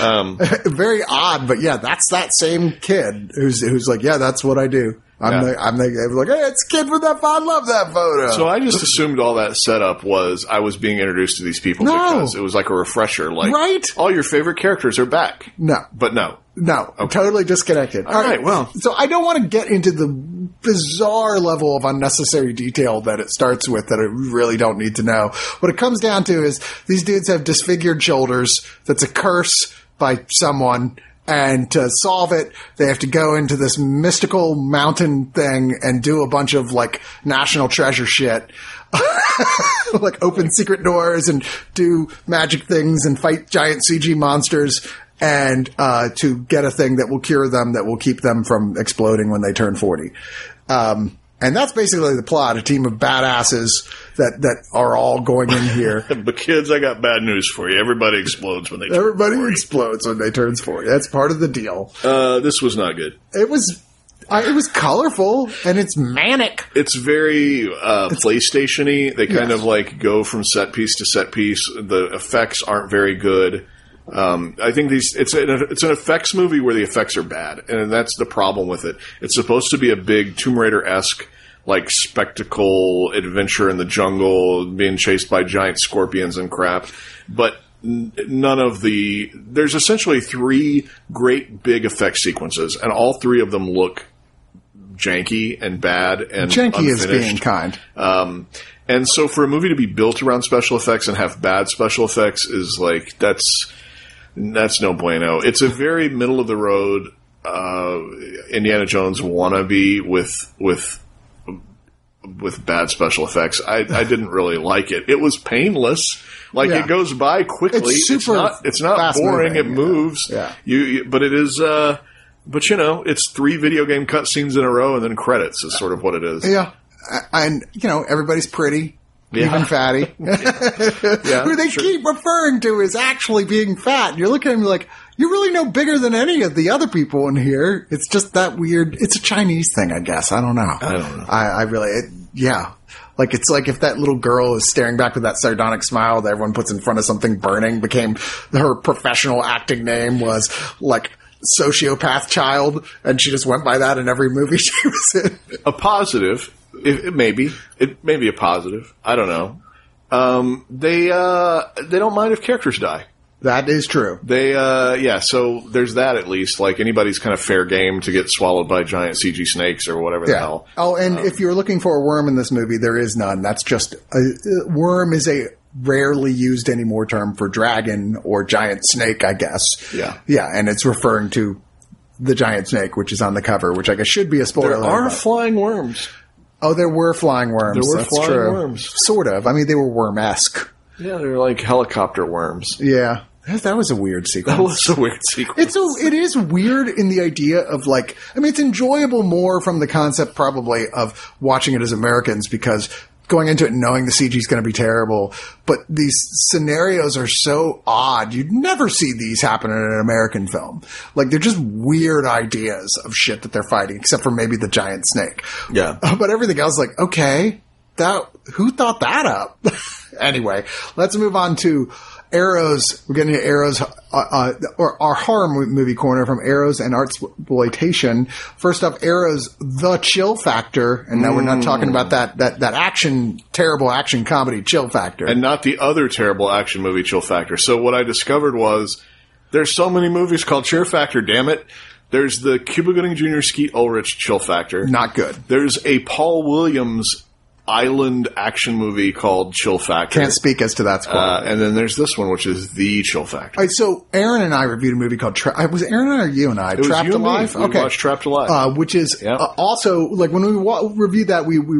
um, Very odd, but yeah, that's that same kid who's who's like, yeah, that's what I do. I'm Yeah. the I'm the I'm like, hey, it's kid with that I love that photo. So I just assumed all that setup was I was being introduced to these people No. because it was like a refresher. Like, Right. all your favorite characters are back. no, But no. no, totally disconnected. All right, well. so I don't want to get into the bizarre level of unnecessary detail that it starts with that I really don't need to know. What it comes down to is these dudes have disfigured shoulders. That's a curse by someone. And to solve it, they have to go into this mystical mountain thing and do a bunch of like national treasure shit. like open secret doors and do magic things and fight giant CG monsters and uh, to get a thing that will cure them that will keep them from exploding when they turn 40. Um, and that's basically the plot. A team of badasses that, that are all going in here. But kids, I got bad news for you. Everybody explodes when they turn Everybody 40. explodes when they turns 40. That's part of the deal. Uh, this was not good. It was, I, it was colorful and it's manic. It's very uh, PlayStation-y. They kind Yes. of like go from set piece to set piece. The effects aren't very good. Um, I think these it's an, it's an effects movie where the effects are bad, and that's the problem with it. It's supposed to be a big Tomb Raider esque like spectacle adventure in the jungle, being chased by giant scorpions and crap, but none of the there's essentially three great big effect sequences, and all three of them look janky and bad and Janky is unfinished. being kind. Um, and so for a movie to be built around special effects and have bad special effects is like that's that's no bueno. It's a very middle of the road uh, Indiana Jones wannabe with with with bad special effects. I, I didn't really like it. It was painless. Like Yeah. it goes by quickly. It's super not. It's not boring. moving, it yeah. moves. Yeah. You, you. But it is. Uh, but you know, it's three video game cutscenes in a row and then credits is sort of what it is. Yeah. And, you know, everybody's pretty. Yeah. Even fatty. Yeah, Who they sure. keep referring to as actually being fat. And you're looking at him like, you're really no bigger than any of the other people in here. It's just that weird. It's a Chinese thing, I guess. I don't know. I don't know. I, I really, it, yeah. Like it's like if that little girl is staring back with that sardonic smile that everyone puts in front of something burning became her professional acting name was like sociopath child and she just went by that in every movie she was in. a positive. It, it may be. It may be a positive. I don't know. Um, they uh, they don't mind if characters die. That is true. They uh, yeah. So there's that at least. Like anybody's kind of fair game to get swallowed by giant CG snakes or whatever the hell. Oh, and if you're looking for a worm in this movie, there is none. That's just a, worm is a rarely used anymore term for dragon or giant snake, I guess. Yeah. Yeah, and it's referring to the giant snake, which is on the cover, which I guess should be a spoiler. There are but- flying worms. oh, there were flying worms. There were That's flying true. worms. Sort of. I mean, they were worm-esque. Yeah, they're like helicopter worms. Yeah. That was a weird sequence. That was a weird sequence. It's a, it is weird in the idea of like, I mean, it's enjoyable more from the concept probably of watching it as Americans because going into it and knowing the CG is going to be terrible, but these scenarios are so odd. You'd never see these happen in an American film. Like they're just weird ideas of shit that they're fighting, except for maybe the giant snake. Yeah. But everything else, like, okay, that, who thought that up? anyway, let's move on to Arrows. We're getting to Arrows, uh, uh, or our horror movie corner from Arrows and Arts Exploitation. First up, Arrows, The Chill Factor. And now we're not talking about that, that, that action, terrible action comedy Chill Factor. and not the other terrible action movie Chill Factor. So what I discovered was there's so many movies called Chill Factor. Damn it! There's the Cuba Gooding Jr. Skeet Ulrich Chill Factor. not good. There's a Paul Williams island action movie called Chill Factor. Can't speak as to that squad. Uh, and then there's this one, which is the Chill Factor. All right, so Aaron and I reviewed a movie called Tra- uh, was Aaron and I or you and I was Trapped and. Alive? We watched Trapped Alive. uh, which is Yeah. uh, also like when we wa- reviewed that we we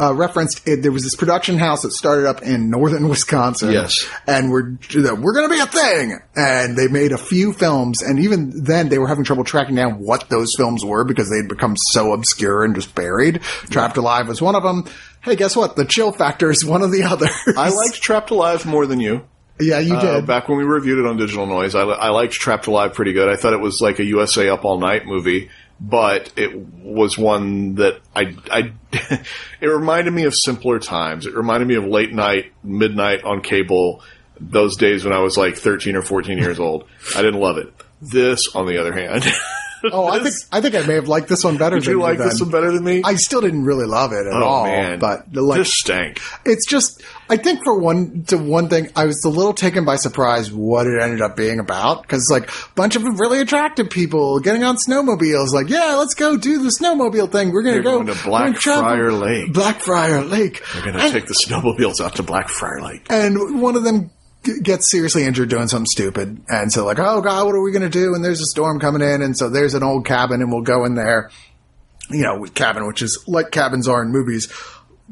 uh, referenced it, there was this production house that started up in northern Wisconsin. Yes. and we're we're going to be a thing, and they made a few films, and even then they were having trouble tracking down what those films were because they'd become so obscure and just buried. Trapped Alive was one of them. Hey, guess what? The Chill Factor is one of the others. I liked Trapped Alive more than you. yeah, you Uh, did. back when we reviewed it on Digital Noise, I, I liked Trapped Alive pretty good. I thought it was like a USA Up All Night movie, but it was one that I, I, it reminded me of simpler times. It reminded me of late night, midnight on cable, those days when I was like 13 or 14 years old. I didn't love it. This, on the other hand, oh, I think I think I may have liked this one better. did than you like this one better than me? I still didn't really love it at oh all. man, But like, this stank. it's just, I think for one, to one thing, I was a little taken by surprise what it ended up being about. Cause like, a bunch of really attractive people getting on snowmobiles, like, yeah, let's go do the snowmobile thing. We're gonna They're go going to Blackfriar Lake. Blackfriar Lake. We're gonna And- take the snowmobiles out to Blackfriar Lake. and one of them gets seriously injured doing something stupid. And so like, oh God, what are we going to do? And there's a storm coming in. And so there's an old cabin and we'll go in there, you know, cabin, which is like cabins are in movies,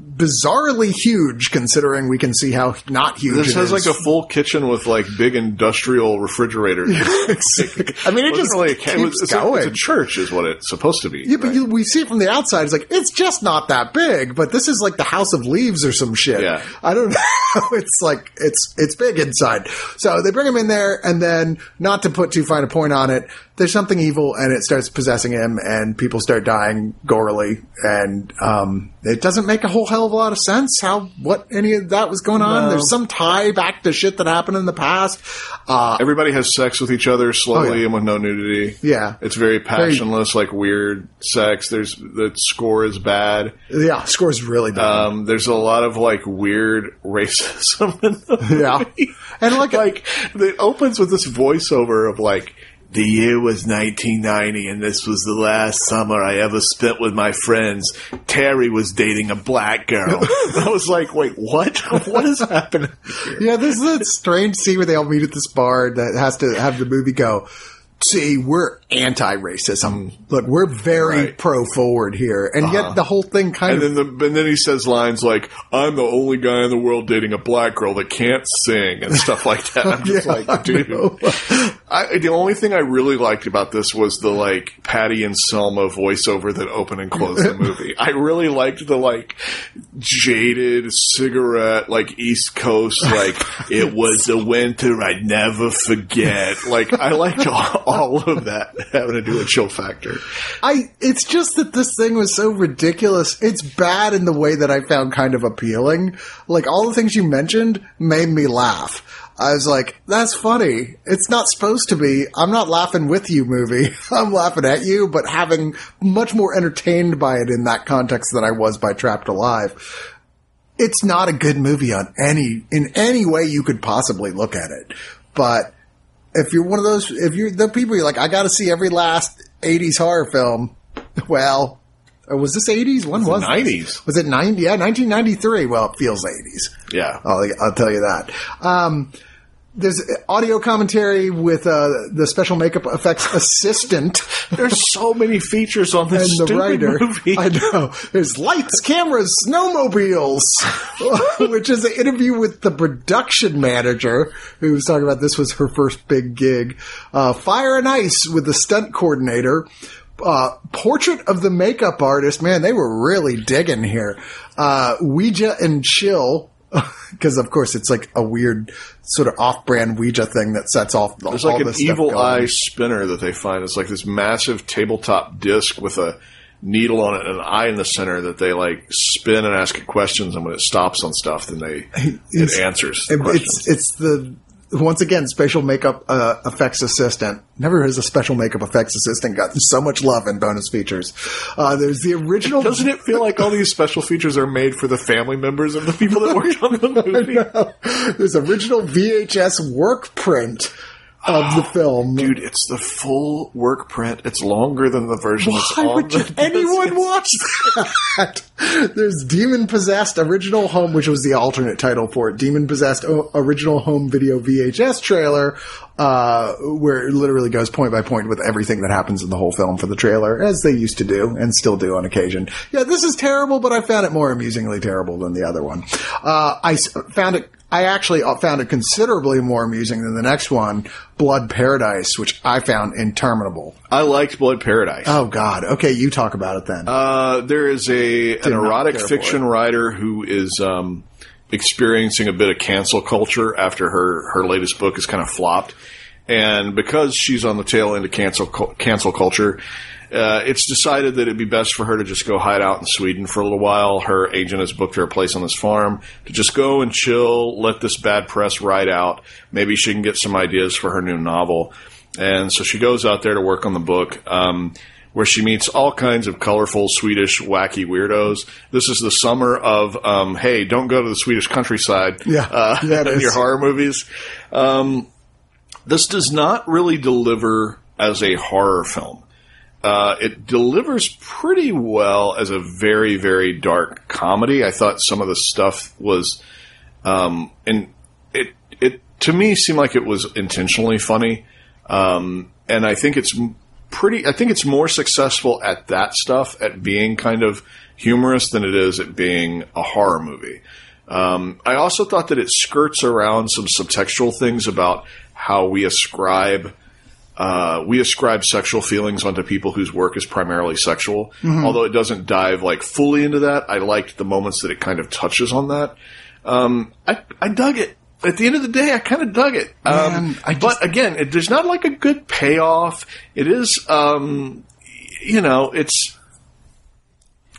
bizarrely huge considering we can see how not huge This it has is. like a full kitchen with like big industrial refrigerators. I mean, it wasn't just really a, ca- it was, keeps it's, a, going. it's a church, is what it's supposed to be. Yeah, but you, we see it from the outside. It's like it's just not that big, but this is like the House of Leaves or some shit. Yeah. I don't know. It's like it's it's big inside. So they bring him in there, and then not to put too fine a point on it, there's something evil and it starts possessing him and people start dying gorily and um, it doesn't make a whole hell of a lot of sense how what any of that was going on No. there's some tie back to shit that happened in the past uh, Everybody has sex with each other slowly Oh, yeah. and with no nudity. yeah It's very passionless, like weird sex. There's the score is bad. yeah scores really bad Um, there's a lot of like weird racism yeah and like, like it opens with this voiceover of like the year was 1990 and this was the last summer I ever spent with my friends. Terry was dating a black girl. I was like, wait, what? What is happening? yeah there's that strange scene where they all meet at this bar that has to have the movie go see we're anti-racism um, look we're very Right. pro-forward here and yet uh-huh. the whole thing kind And of then the and then he says lines like, "I'm the only guy in the world dating a black girl that can't sing" and stuff like that. I'm just Yeah, like, dude. I, the only thing I really liked about this was the like Patty and Selma voiceover that open and close the movie. I really liked the like jaded cigarette, like East Coast, like it was a winter I'd never forget. Like I liked all, all of that having to do with chill factor. I it's just that this thing was so ridiculous. It's bad in the way that I found kind of appealing. Like all the things you mentioned made me laugh. I was like, that's funny. It's not supposed to be. I'm not laughing with you movie. I'm laughing at you, but having much more entertained by it in that context than I was by Trapped Alive. It's not a good movie on any, in any way you could possibly look at it. But if you're one of those, if you're the people you're like, I gotta see every last 80s horror film, well, uh, was this 80s? When was it? 90s. Was it 90? Yeah, 1993. Well, it feels 80s. Yeah. I'll, I'll tell you that. Um, there's audio commentary with uh, the special makeup effects assistant There's so many features on this and the stupid writer. movie. I know. There's lights, cameras, snowmobiles, which is an interview with the production manager who was talking about this was her first big gig. Uh, Fire and Ice with the stunt coordinator. Uh, portrait of the makeup artist. Man, they were really digging here. Uh, Ouija and Chill. Because of course it's like a weird sort of off-brand Ouija thing that sets off the, There's like an evil eye spinner that they find. It's like this massive tabletop disc with a needle on it and an eye in the center that they like spin and ask it questions. And when it stops on stuff, then they it answers the It- It's it's the once again special makeup uh, effects assistant. Never has a special makeup effects assistant gotten so much love in bonus features. Uh, there's the original. Doesn't it feel like all these special features are made for the family members of the people that worked on the movie? there's original VHS work print of the film. Dude, it's the full work print. It's longer than the version Why would the anyone watch that? There's Demon Possessed Original Home, which was the alternate title for it. Demon Possessed o- Original Home Video VHS trailer, uh, where it literally goes point by point with everything that happens in the whole film for the trailer, as they used to do and still do on occasion. Yeah, this is terrible, but I found it more amusingly terrible than the other one. Uh, I found it. I actually found it considerably more amusing than the next one, Blood Paradise, which I found interminable. I liked Blood Paradise. Oh God. Okay, you talk about it then. Uh, there is a an erotic fiction writer who is um, experiencing a bit of cancel culture after her her latest book is kind of flopped, and because she's on the tail end of cancel cancel culture. Uh, it's decided that it'd be best for her to just go hide out in Sweden for a little while. Her agent has booked her a place on this farm to just go and chill, let this bad press ride out. Maybe she can get some ideas for her new novel. And so she goes out there to work on the book. Um, where she meets all kinds of colorful Swedish wacky weirdos. This is the summer of, um, hey, don't go to the Swedish countryside. Yeah. uh, Yeah, your horror movies. Um, this does not really deliver as a horror film. Uh, it delivers pretty well as a very, very dark comedy. I thought some of the stuff was, um, and it, it, to me seemed like it was intentionally funny. Um, and I think it's pretty, I think it's more successful at that stuff, at being kind of humorous than it is at being a horror movie. Um, I also thought that it skirts around some subtextual things about how we ascribe uh, we ascribe sexual feelings onto people whose work is primarily sexual. Although it doesn't dive like fully into that, I liked the moments that it kind of touches on that. Um, I, I dug it. at the end of the day, I kind of dug it. Man, um, I just- but again, it, there's not like a good payoff. It is, um, you know, it's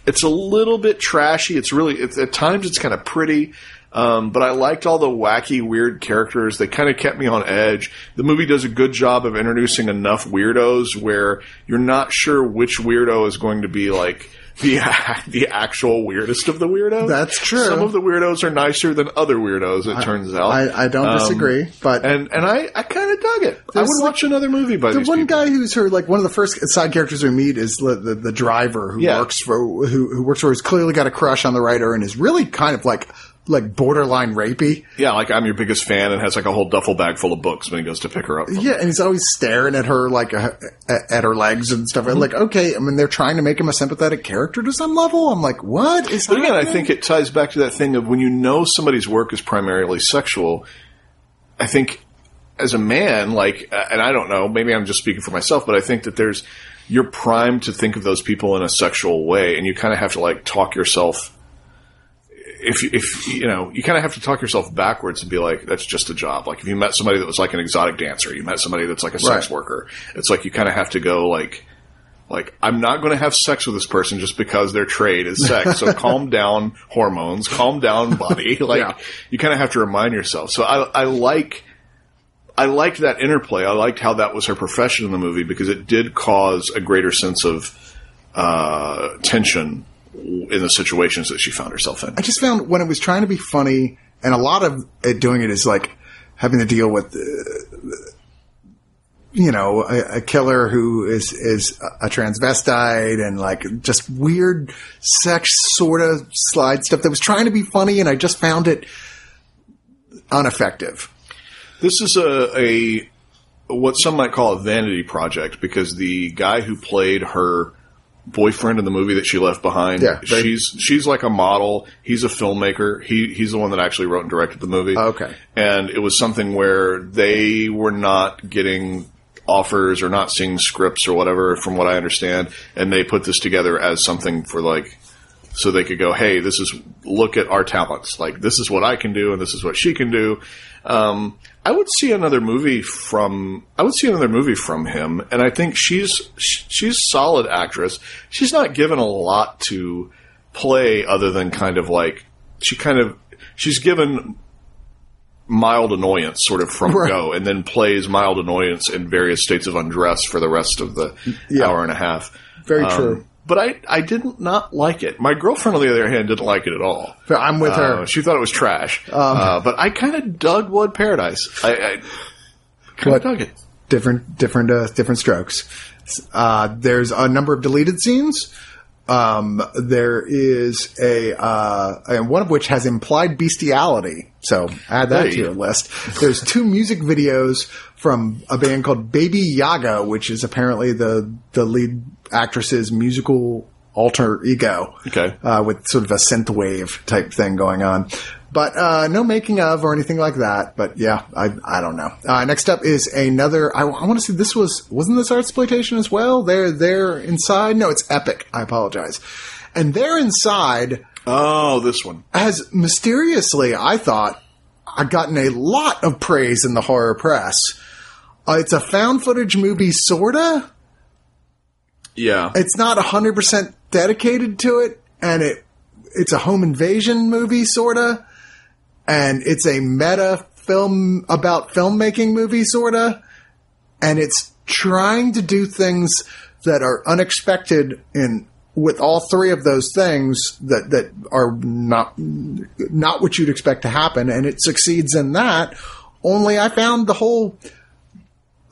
it's a little bit trashy. It's really it's, at times it's kind of pretty. Um, but I liked all the wacky, weird characters. They kind of kept me on edge. The movie does a good job of introducing enough weirdos where you're not sure which weirdo is going to be like the the actual weirdest of the weirdos. That's true. Some of the weirdos are nicer than other weirdos. It turns out. I, I don't Um, disagree, but and and I, I kind of dug it. I would like- watch another movie by the one people. guy who's her like one of the first side characters we meet is the the, the driver who Yeah. works for who, who works for who's clearly got a crush on the writer and is really kind of like like borderline rapey. Yeah, like I'm your biggest fan, and has like a whole duffel bag full of books when he goes to pick her up. Yeah, and he's always staring at her like uh, at at her legs and stuff. Mm-hmm. Like, okay, I mean, they're trying to make him a sympathetic character to some level. I'm like, what is? But again, I think it ties back to that thing of when you know somebody's work is primarily sexual. I think as a man, like, uh, and I don't know, maybe I'm just speaking for myself, but I think that there's you're primed to think of those people in a sexual way, and you kind of have to like talk yourself. If if you know, you kind of have to talk yourself backwards and be like, that's just a job. Like if you met somebody that was like an exotic dancer, you met somebody that's like a sex Right. worker. It's like you kind of have to go like like I'm not going to have sex with this person just because their trade is sex. So calm down, hormones. Calm down, body. Like Yeah. you kind of have to remind yourself. So I, I like. I liked that interplay. I liked how that was her profession in the movie because it did cause a greater sense of uh, tension in the situations that she found herself in. I just found when it was trying to be funny, and a lot of it doing it is like having to deal with, uh, you know, a, a killer who is is a transvestite and like just weird sex sort of slide stuff that was trying to be funny, and I just found it ineffective. This is a, a what some might call a vanity project because the guy who played her boyfriend in the movie that she left behind, Yeah, they- she's she's like a model. He's a filmmaker. He he's the one that actually wrote and directed the movie. Okay. and it was something where they were not getting offers or not seeing scripts or whatever, from what I understand, and they put this together as something for like so they could go, hey, this is look at our talents. Like this is what I can do, and this is what she can do. Um, I would see another movie from I would see another movie from him, and I think she's she's a solid actress. She's not given a lot to play other than kind of like she kind of she's given mild annoyance sort of from Right. go and then plays mild annoyance in various states of undress for the rest of the Yeah. hour and a half. Very Um, true. But I, I didn't not like it. My girlfriend, on the other hand, didn't like it at all. I'm with her. Um, Uh, she thought it was trash. uh, but I kind of dug Blood Paradise. I, I kind of dug it. different different uh, different strokes. Uh, there's a number of deleted scenes. Um, there is a uh, and one of which has implied bestiality. So add that Hey. to your list. There's two music videos from a band called Baby Yaga, which is apparently the the lead actress's musical alter ego Okay. uh, with sort of a synthwave type thing going on. But uh, no making of or anything like that. But yeah, I I don't know. Uh, next up is another. I, I want to see. This was wasn't this art exploitation as well? They're they're inside. No, it's epic. I apologize. And they're inside Oh, this one. has mysteriously, I thought, I've gotten a lot of praise in the horror press. Uh, it's a found footage movie, sorta. Yeah. It's not 100% dedicated to it, and it it's a home invasion movie, sorta. And it's a meta film about filmmaking movie, sorta. And it's trying to do things that are unexpected in with all three of those things that that are not not what you'd expect to happen, and it succeeds in that. Only I found the whole.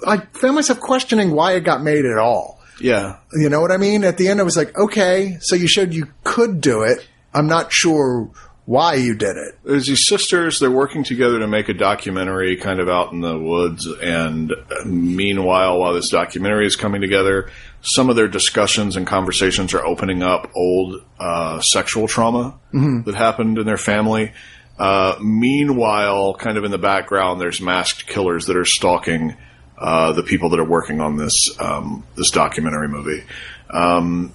I found myself questioning why it got made at all. Yeah. You know what I mean? At the end, I was like, okay, so you showed you could do it. I'm not sure why you did it. There's these sisters. They're working together to make a documentary, kind of out in the woods. And uh, meanwhile, while this documentary is coming together, some of their discussions and conversations are opening up old uh, sexual trauma that happened in their family. Uh, meanwhile, kind of in the background, there's masked killers that are stalking uh, the people that are working on this um, this documentary movie. Um,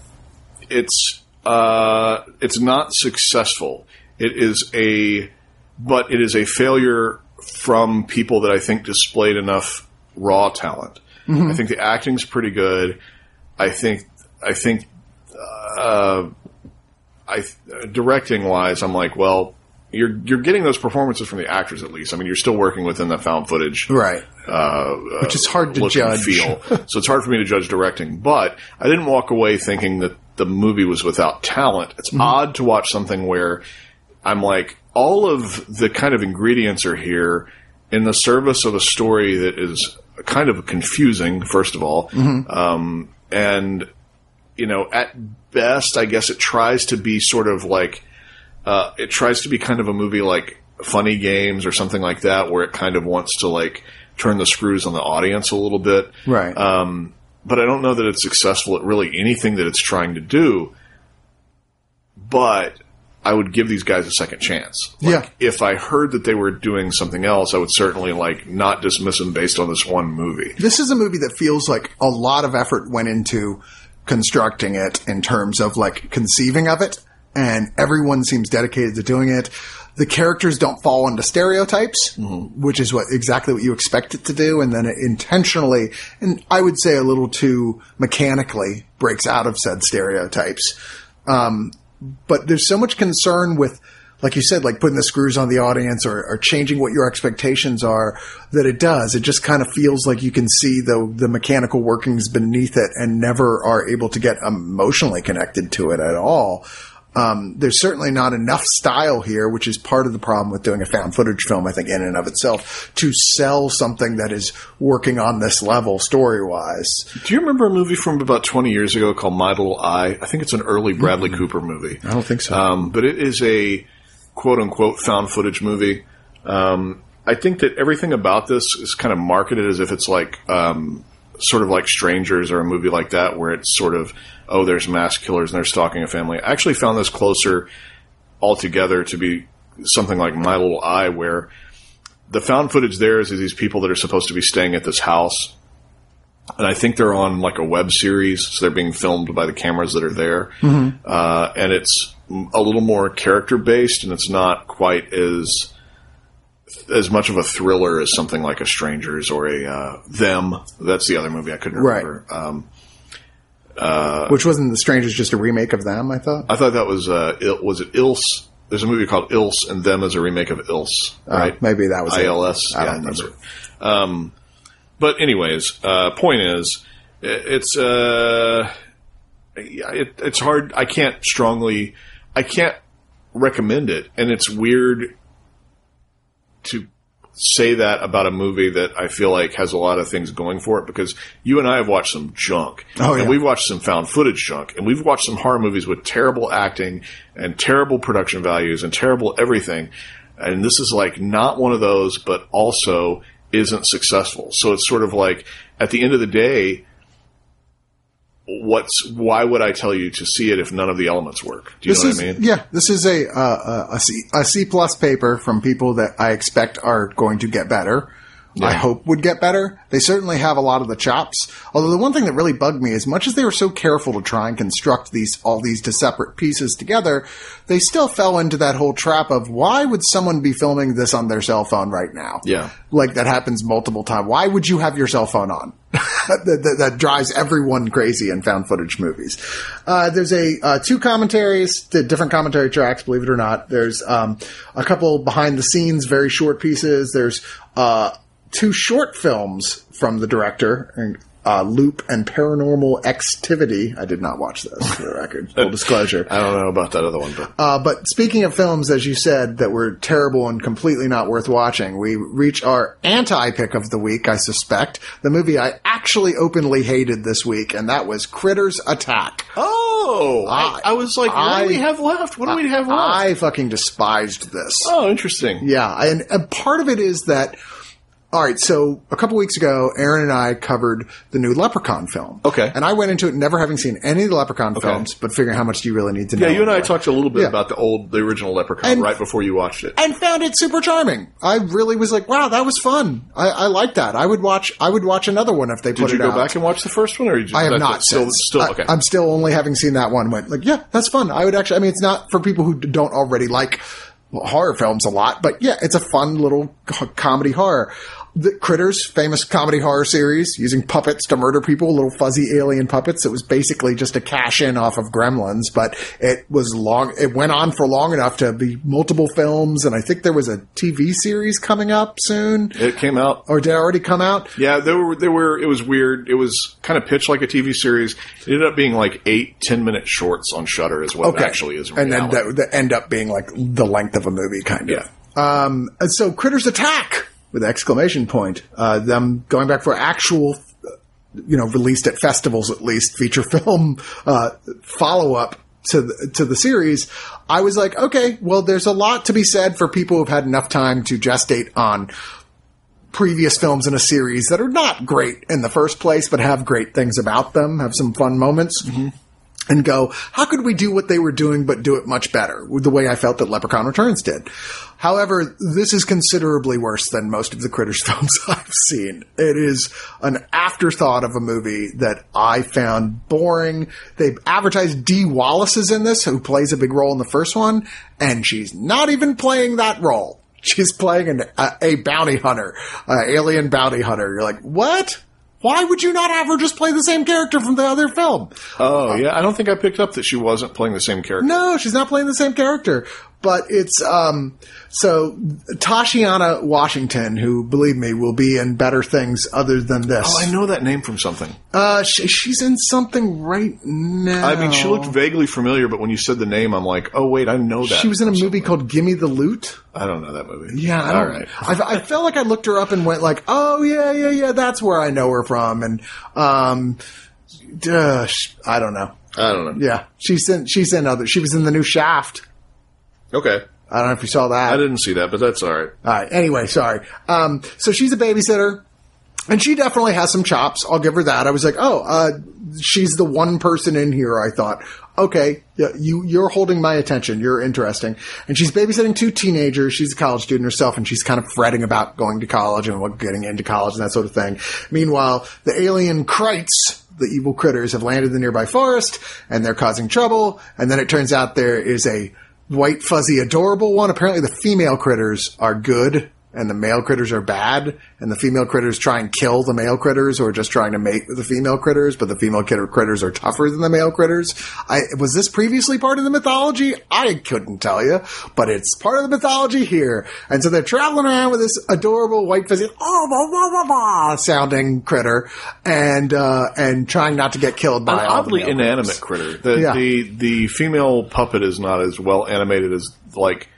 it's uh, it's not successful. It is a but it is a failure from people that I think displayed enough raw talent. I think the acting's pretty good. I think I think uh, I directing wise, I'm like, well, you're you're getting those performances from the actors at least. I mean, you're still working within the found footage, Right. uh, Which is hard to judge. feel. so it's hard for me to judge directing. But I didn't walk away thinking that the movie was without talent. It's Mm-hmm. odd to watch something where I'm like, all of the kind of ingredients are here in the service of a story that is kind of confusing, first of all. Mm-hmm. Um, and, you know, at best, I guess it tries to be sort of like, uh, it tries to be kind of a movie like Funny Games or something like that, where it kind of wants to like turn the screws on the audience a little bit. Right. Um, but I don't know that it's successful at really anything that it's trying to do. But I would give these guys a second chance. Like, Yeah. If I heard that they were doing something else, I would certainly like not dismiss them based on this one movie. this is a movie that feels like a lot of effort went into constructing it in terms of like conceiving of it and everyone seems dedicated to doing it. The characters don't fall into stereotypes which is what exactly what you expect it to do and then it intentionally and i would say a little too mechanically breaks out of said stereotypes. Um, but there's so much concern with like you said like putting the screws on the audience or, or changing what your expectations are that it does. It just kind of feels like you can see the the mechanical workings beneath it and never are able to get emotionally connected to it at all um, there's certainly not enough style here, which is part of the problem with doing a found footage film, I think, in and of itself, to sell something that is working on this level story wise. Do you remember a movie from about 20 years ago called My Little Eye? I think it's an early Bradley Cooper movie. I don't think so. Um, but it is a quote unquote found footage movie. Um, I think that everything about this is kind of marketed as if it's like, um, sort of like Strangers or a movie like that, where it's sort of, oh, there's mass killers and they're stalking a family. I actually found this closer altogether to be something like My Little Eye, where the found footage there is these people that are supposed to be staying at this house. And I think they're on like a web series, so they're being filmed by the cameras that are there. Uh, and it's a little more character based, and it's not quite as as much of a thriller as something like a Strangers or a uh, Them. That's the other movie I couldn't Right. remember. Um, which wasn't The Strangers just a remake of them, I thought? I thought that was uh, Il- was it Ilse? There's a movie called Ilse, and Them is a remake of Ilse, right? Uh, maybe that was it. ILS. I yeah, don't remember. Um, but anyways, uh, point is, it's uh, it, it's hard. I can't strongly, I can't recommend it, and it's weird to say that about a movie that I feel like has a lot of things going for it because you and I have watched some junk. Oh, yeah. And we've watched some found footage junk and we've watched some horror movies with terrible acting and terrible production values and terrible everything. And this is like not one of those, but also isn't successful. So it's sort of like at the end of the day, what's why would I tell you to see it if none of the elements work? Do you This know is what I mean? yeah. This is a uh, a C a C plus paper from people that I expect are going to get better. I hope would get better. They certainly have a lot of the chops. Although the one thing that really bugged me, as much as they were so careful to try and construct these all these to separate pieces together, they still fell into that whole trap of why would someone be filming this on their cell phone right now? Yeah. like that happens multiple times. Why would you have your cell phone on? that, that, that drives everyone crazy in found footage movies. Uh, there's a uh, two commentaries, the different commentary tracks. Believe it or not, there's um, a couple behind the scenes, very short pieces. There's uh, two short films from the director. Uh, Loop and Paranormal Activity. I did not watch those, for the record. Full disclosure. I don't know about that other one, but Uh, but speaking of films, as you said, that were terrible and completely not worth watching, we reach our anti-pick of the week, I suspect. The movie I actually openly hated this week, and that was Critters Attack. Oh, I, I was like, what do we I- have left? What do we have left? I fucking despised this. oh, interesting. Yeah, and, and part of it is that. All right, so a couple weeks ago, Aaron and I covered the new Leprechaun film. Okay. and I went into it never having seen any of the Leprechaun films, but figuring how much do you really need to know? Yeah, you and I talked a little bit Yeah. about the old, the original Leprechaun And- right before you watched it. and found it super charming. I really was like, wow, that was fun. I, I like that. I would watch. I would watch another one if they Did put you it go out. back and watch the first one, or did you, I have not Still, still I- okay. I'm still only having seen that one. Went like, yeah, that's fun. I would actually. I mean, it's not for people who don't already like horror films a lot, but yeah, it's a fun little comedy horror. The Critters, famous comedy horror series, using puppets to murder people, little fuzzy alien puppets. It was basically just a cash in off of Gremlins, but it was long, it went on for long enough to be multiple films, and I think there was a TV series coming up soon. It came out. Or did it already come out? Yeah, there were there were. It was weird. It was kind of pitched like a TV series. It ended up being like eight, ten minute shorts on Shudder, is what it actually is. and then that, that end up being like the length of a movie, kind of. Yeah. Um, and so Critters Attack with exclamation point. Uh, them going back for actual, you know, released at festivals at least feature film uh, follow up to the, to the series. I was like, okay, well, there's a lot to be said for people who've had enough time to gestate on previous films in a series that are not great in the first place, but have great things about them, have some fun moments. And go, how could we do what they were doing but do it much better? The way I felt that Leprechaun Returns did. However, this is considerably worse than most of the Critters films I've seen. It is an afterthought of a movie that I found boring. They advertised Dee Wallace is in this, who plays a big role in the first one, and she's not even playing that role. She's playing an, a, a bounty hunter, an alien bounty hunter. You're like, what? Why would you not have her just play the same character from the other film? oh yeah, I don't think I picked up that she wasn't playing the same character. No, she's not playing the same character. But it's um so Tashiana Washington, who believe me will be in better things other than this. Oh, I know that name from something. Uh, she, she's in something right now. I mean, she looked vaguely familiar, but when you said the name, I'm like, oh wait, I know that. She was in a movie called "Gimme the Loot." I don't know that movie. Yeah, I all. I, I felt like I looked her up and went like, "Oh yeah, yeah, yeah, that's where I know her from." And um, sh- I don't know. I don't know. Yeah, she's in. She's in other. She was in the new Shaft. Okay, I don't know if you saw that. I didn't see that, but that's all right. All right. Anyway, sorry. Um, so she's a babysitter, and she definitely has some chops. I'll give her that. I was like, oh, uh, she's the one person in here. I thought, okay, yeah, you you're holding my attention. You're interesting. And she's babysitting two teenagers. She's a college student herself, and she's kind of fretting about going to college and what getting into college and that sort of thing. Meanwhile, the alien Krites. The evil critters have landed in the nearby forest and they're causing trouble. And then it turns out there is a white, fuzzy, adorable one. Apparently, the female critters are good and the male critters are bad. And the female critters try and kill the male critters or just trying to mate with the female critters, but the female critter- critters are tougher than the male critters. I, was this previously part of the mythology? I couldn't tell you, but it's part of the mythology here. And so they're traveling around with this adorable white, fuzzy, oh, blah, blah, blah, blah, sounding critter and, uh, and trying not to get killed by An oddly inanimate critters. critter. The, Yeah. the the female puppet is not as well animated as like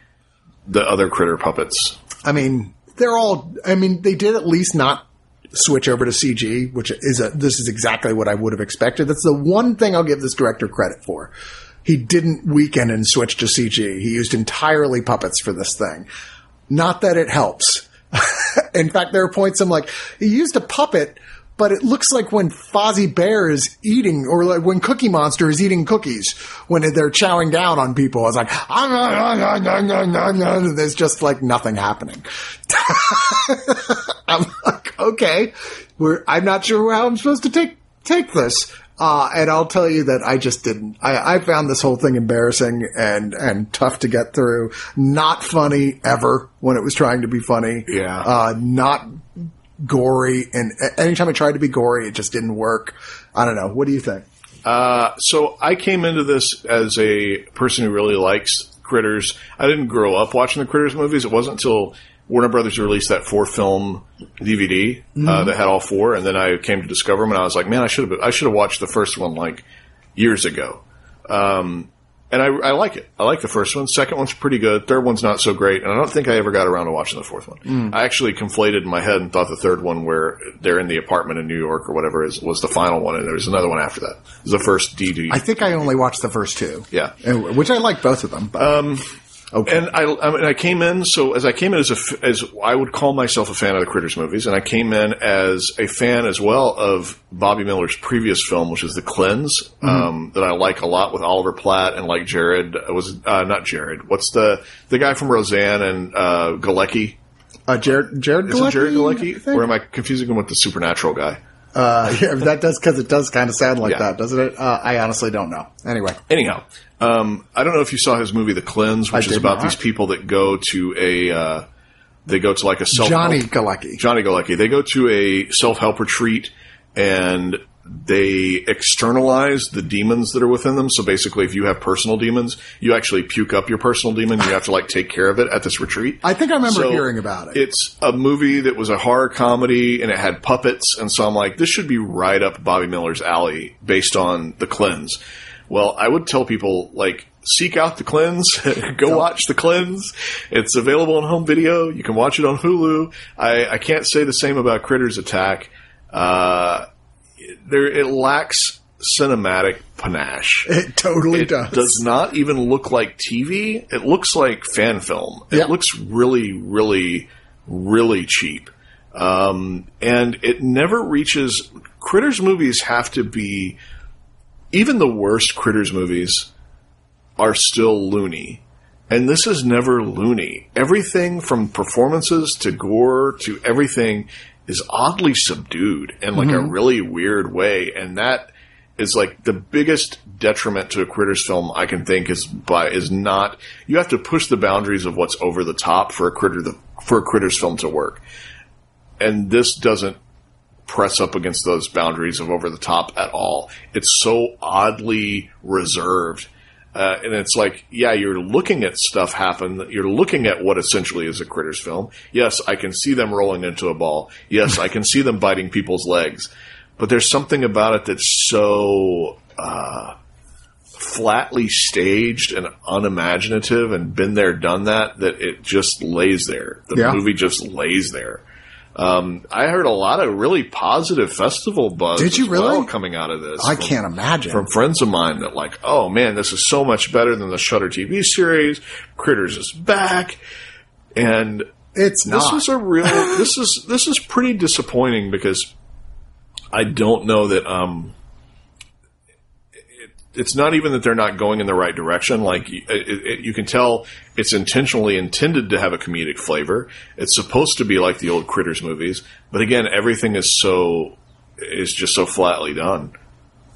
the other critter puppets. I mean, they're all. I mean, they did at least not switch over to CG, which is a. This is exactly what I would have expected. That's the one thing I'll give this director credit for. He didn't weaken and switch to CG. He used entirely puppets for this thing. Not that it helps. In fact, there are points I'm like, he used a puppet, but it looks like when Fozzie Bear is eating, or like when Cookie Monster is eating cookies, when they're chowing down on people. It's like, and there's just like nothing happening. I'm like, okay, we're, I'm not sure how I'm supposed to take, take this. Uh, and I'll tell you that I just didn't. I, I found this whole thing embarrassing and, and tough to get through. Not funny ever when it was trying to be funny. Yeah. Uh, not gory. And anytime I tried to be gory, it just didn't work. I don't know. What do you think? Uh, so I came into this as a person who really likes critters. I didn't grow up watching the critters movies. It wasn't until Warner Brothers released that four film DVD uh, that had all four, and then I came to discover them, and I was like, man, I should have I should have watched the first one like years ago. Um, and I, I like it. I like the first one. Second one's pretty good. Third one's not so great. And I don't think I ever got around to watching the fourth one. Hmm. I actually conflated in my head and thought the third one, where they're in the apartment in New York or whatever, is was the final one. And there was another one after that. It was the first DVD. I think I only watched the first two. Yeah. Which I like both of them. But, um, okay. And I, I, mean, I came in, so as I came in as a, as I would call myself a fan of the Critters movies, and I came in as a fan as well of Bobby Miller's previous film, which is The Cleanse, Mm-hmm. um, that I like a lot with Oliver Platt and like Jared, uh, was, uh, not Jared, what's the, the guy from Roseanne and, uh, Galecki? uh, Jared, Jared Is it Jared Galecki? Or am I confusing him with the Supernatural guy? Uh, yeah, that does because it does kind of sound like Yeah. that, doesn't it? Uh, I honestly don't know. Anyway, Anyhow, Um, I don't know if you saw his movie The Cleanse, which I is about not. these people that go to a uh, they go to like a self Johnny Galecki. Johnny Galecki. They go to a self help retreat and they externalize the demons that are within them. So basically, if you have personal demons, you actually puke up your personal demon. You have to like take care of it at this retreat. I think I remember So, hearing about it. It's a movie that was a horror comedy and it had puppets. And so I'm like, this should be right up Bobby Miller's alley based on The Cleanse. Well, I would tell people, like, seek out The Cleanse. Go watch The Cleanse. It's available on home video. You can watch it on Hulu. I, I can't say the same about Critters Attack. Uh, there, it lacks cinematic panache. It totally It does. does not even look like TV. It looks like fan film. It looks really, really, really cheap. Um, and it never reaches. Critters movies have to be. Even the worst Critters movies are still loony. And this is never loony. Everything from performances to gore to everything is oddly subdued in like a mm-hmm. really weird way. And that is like the biggest detriment to a Critters film I can think is by is not you have to push the boundaries of what's over the top for a critter for a Critters film to work. And this doesn't press up against those boundaries of over the top at all. It's so oddly reserved. Uh, and it's like, yeah, you're looking at stuff happen. You're looking at what essentially is a critters film. Yes, I can see them rolling into a ball. Yes, I can see them biting people's legs. But there's something about it that's so uh, flatly staged and unimaginative and been there, done that, that it just lays there. The Yeah. movie just lays there. Um, I heard a lot of really positive festival buzz. Did you as well really? coming out of this? I from- can't imagine. from friends of mine that like, oh man, this is so much better than the Shudder TV series. Critters is back, and it's not. this is a real. this is this is pretty disappointing because I don't know that. Um, it's not even that they're not going in the right direction. Like it, it, you can tell, it's intentionally intended to have a comedic flavor. It's supposed to be like the old Critters movies, but again, everything is so is just so flatly done.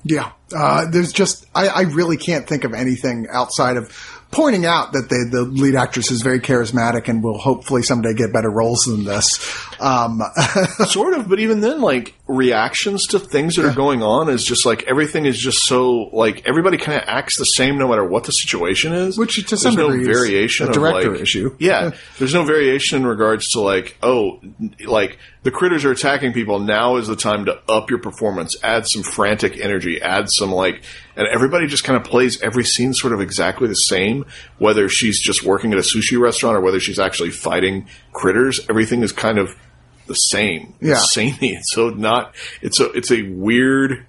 Yeah, uh, there's just I, I really can't think of anything outside of pointing out that the the lead actress is very charismatic and will hopefully someday get better roles than this. Um, sort of, but even then, like reactions to things that are going on is just like everything is just so like everybody kind of acts the same no matter what the situation is. Which to there's some no degree is variation a of director like, issue. Yeah, there's no variation in regards to like oh, like the critters are attacking people. Now is the time to up your performance, add some frantic energy, add some like, and everybody just kind of plays every scene sort of exactly the same. Whether she's just working at a sushi restaurant or whether she's actually fighting critters, everything is kind of the same. Yeah. It's samey. It's so not. It's a. It's a weird.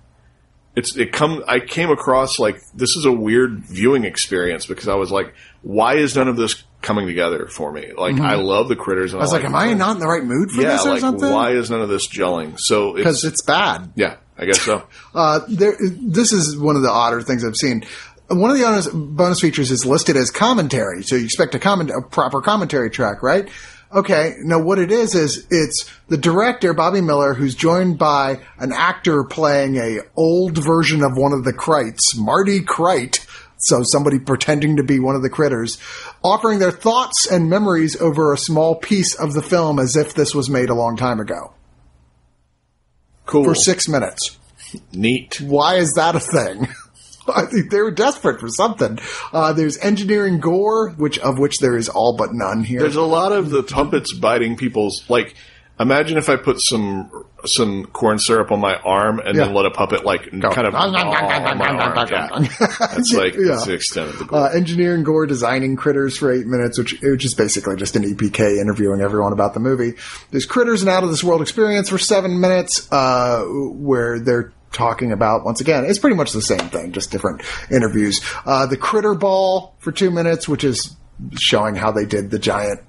It's it come. I came across like this is a weird viewing experience because I was like, why is none of this coming together for me? Like I love the critters. And Mm-hmm. I was like, am I not in the right mood for Yeah, this or like something? why is none of this gelling? So Because it's it's bad. yeah, I guess so. Uh, there, this is one of the odder things I've seen. One of the bonus, bonus features is listed as commentary, so you expect a comment, a proper commentary track, right? Okay, now what it is is it's the director Bobby Miller who's joined by an actor playing a old version of one of the Krites, Marty Krite. So somebody pretending to be one of the critters, offering their thoughts and memories over a small piece of the film as if this was made a long time ago Cool, for six minutes neat. why is that a thing? I think they were desperate for something. Uh, there's engineering gore, which of which there is all but none here. There's a lot of the puppets biting people's like. Imagine if I put some some corn syrup on my arm and then let a puppet like kind of gnaw on my arm. Yeah. That's like Yeah. that's the extent of the gore. uh, engineering gore, designing critters for eight minutes, which which is basically just an EPK interviewing everyone about the movie. There's critters and out of this world experience for seven minutes, uh, where they're talking about once again it's pretty much the same thing, just different interviews. Uh, the critter ball for two minutes, which is showing how they did the giant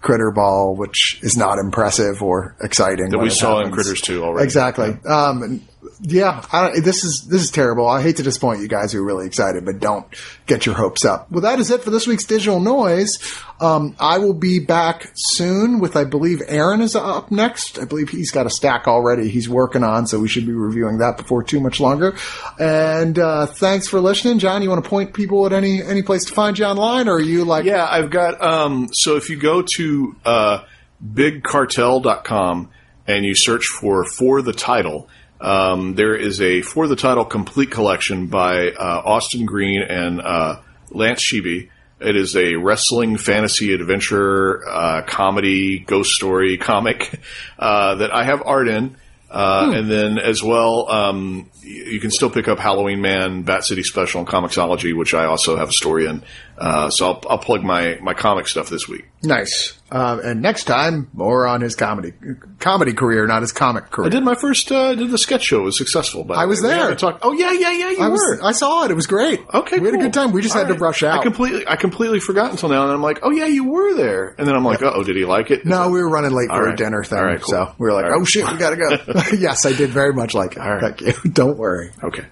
critter ball, which is not impressive or exciting. that we saw in. Critters 2 already. Exactly. Um, and yeah, this is this is terrible. I hate to disappoint you guys who are really excited, but don't get your hopes up. Well, that is it for this week's digital noise. Um, I will be back soon with, I believe, Aaron is up next. I believe he's got a stack already he's working on, so we should be reviewing that before too much longer. And uh, thanks for listening, John. You want to point people at any any place to find you online, or are you like? Yeah, I've got. Um, so if you go to uh, bigcartel.com and you search for for the title. Um, there is a for the title complete collection by uh, Austin Green and uh, Lance Sheeby. It is a wrestling fantasy adventure uh, comedy ghost story comic uh, that I have art in. Uh, And then as well, um, you can still pick up Halloween Man, Bat City Special, and Comixology, which I also have a story in. Uh, so I'll, I'll plug my, my comic stuff this week. Nice. Uh, and next time, more on his comedy comedy career, not his comic career. I did my first, uh, did the sketch show. It was successful. By I was there. haven't oh yeah, yeah, yeah. You I, were. was, I saw it. It was great. Okay, we had a good time. We just All had to right. brush out. I completely, I completely forgot until now, and I'm like, oh yeah, you were there, and then I'm like, oh, did he like it? no, we were running late All for a dinner thing, right, cool. so we were like, All right. "Oh shit, we gotta go." yes, I did very much like it. right. Thank you. Don't worry. Okay.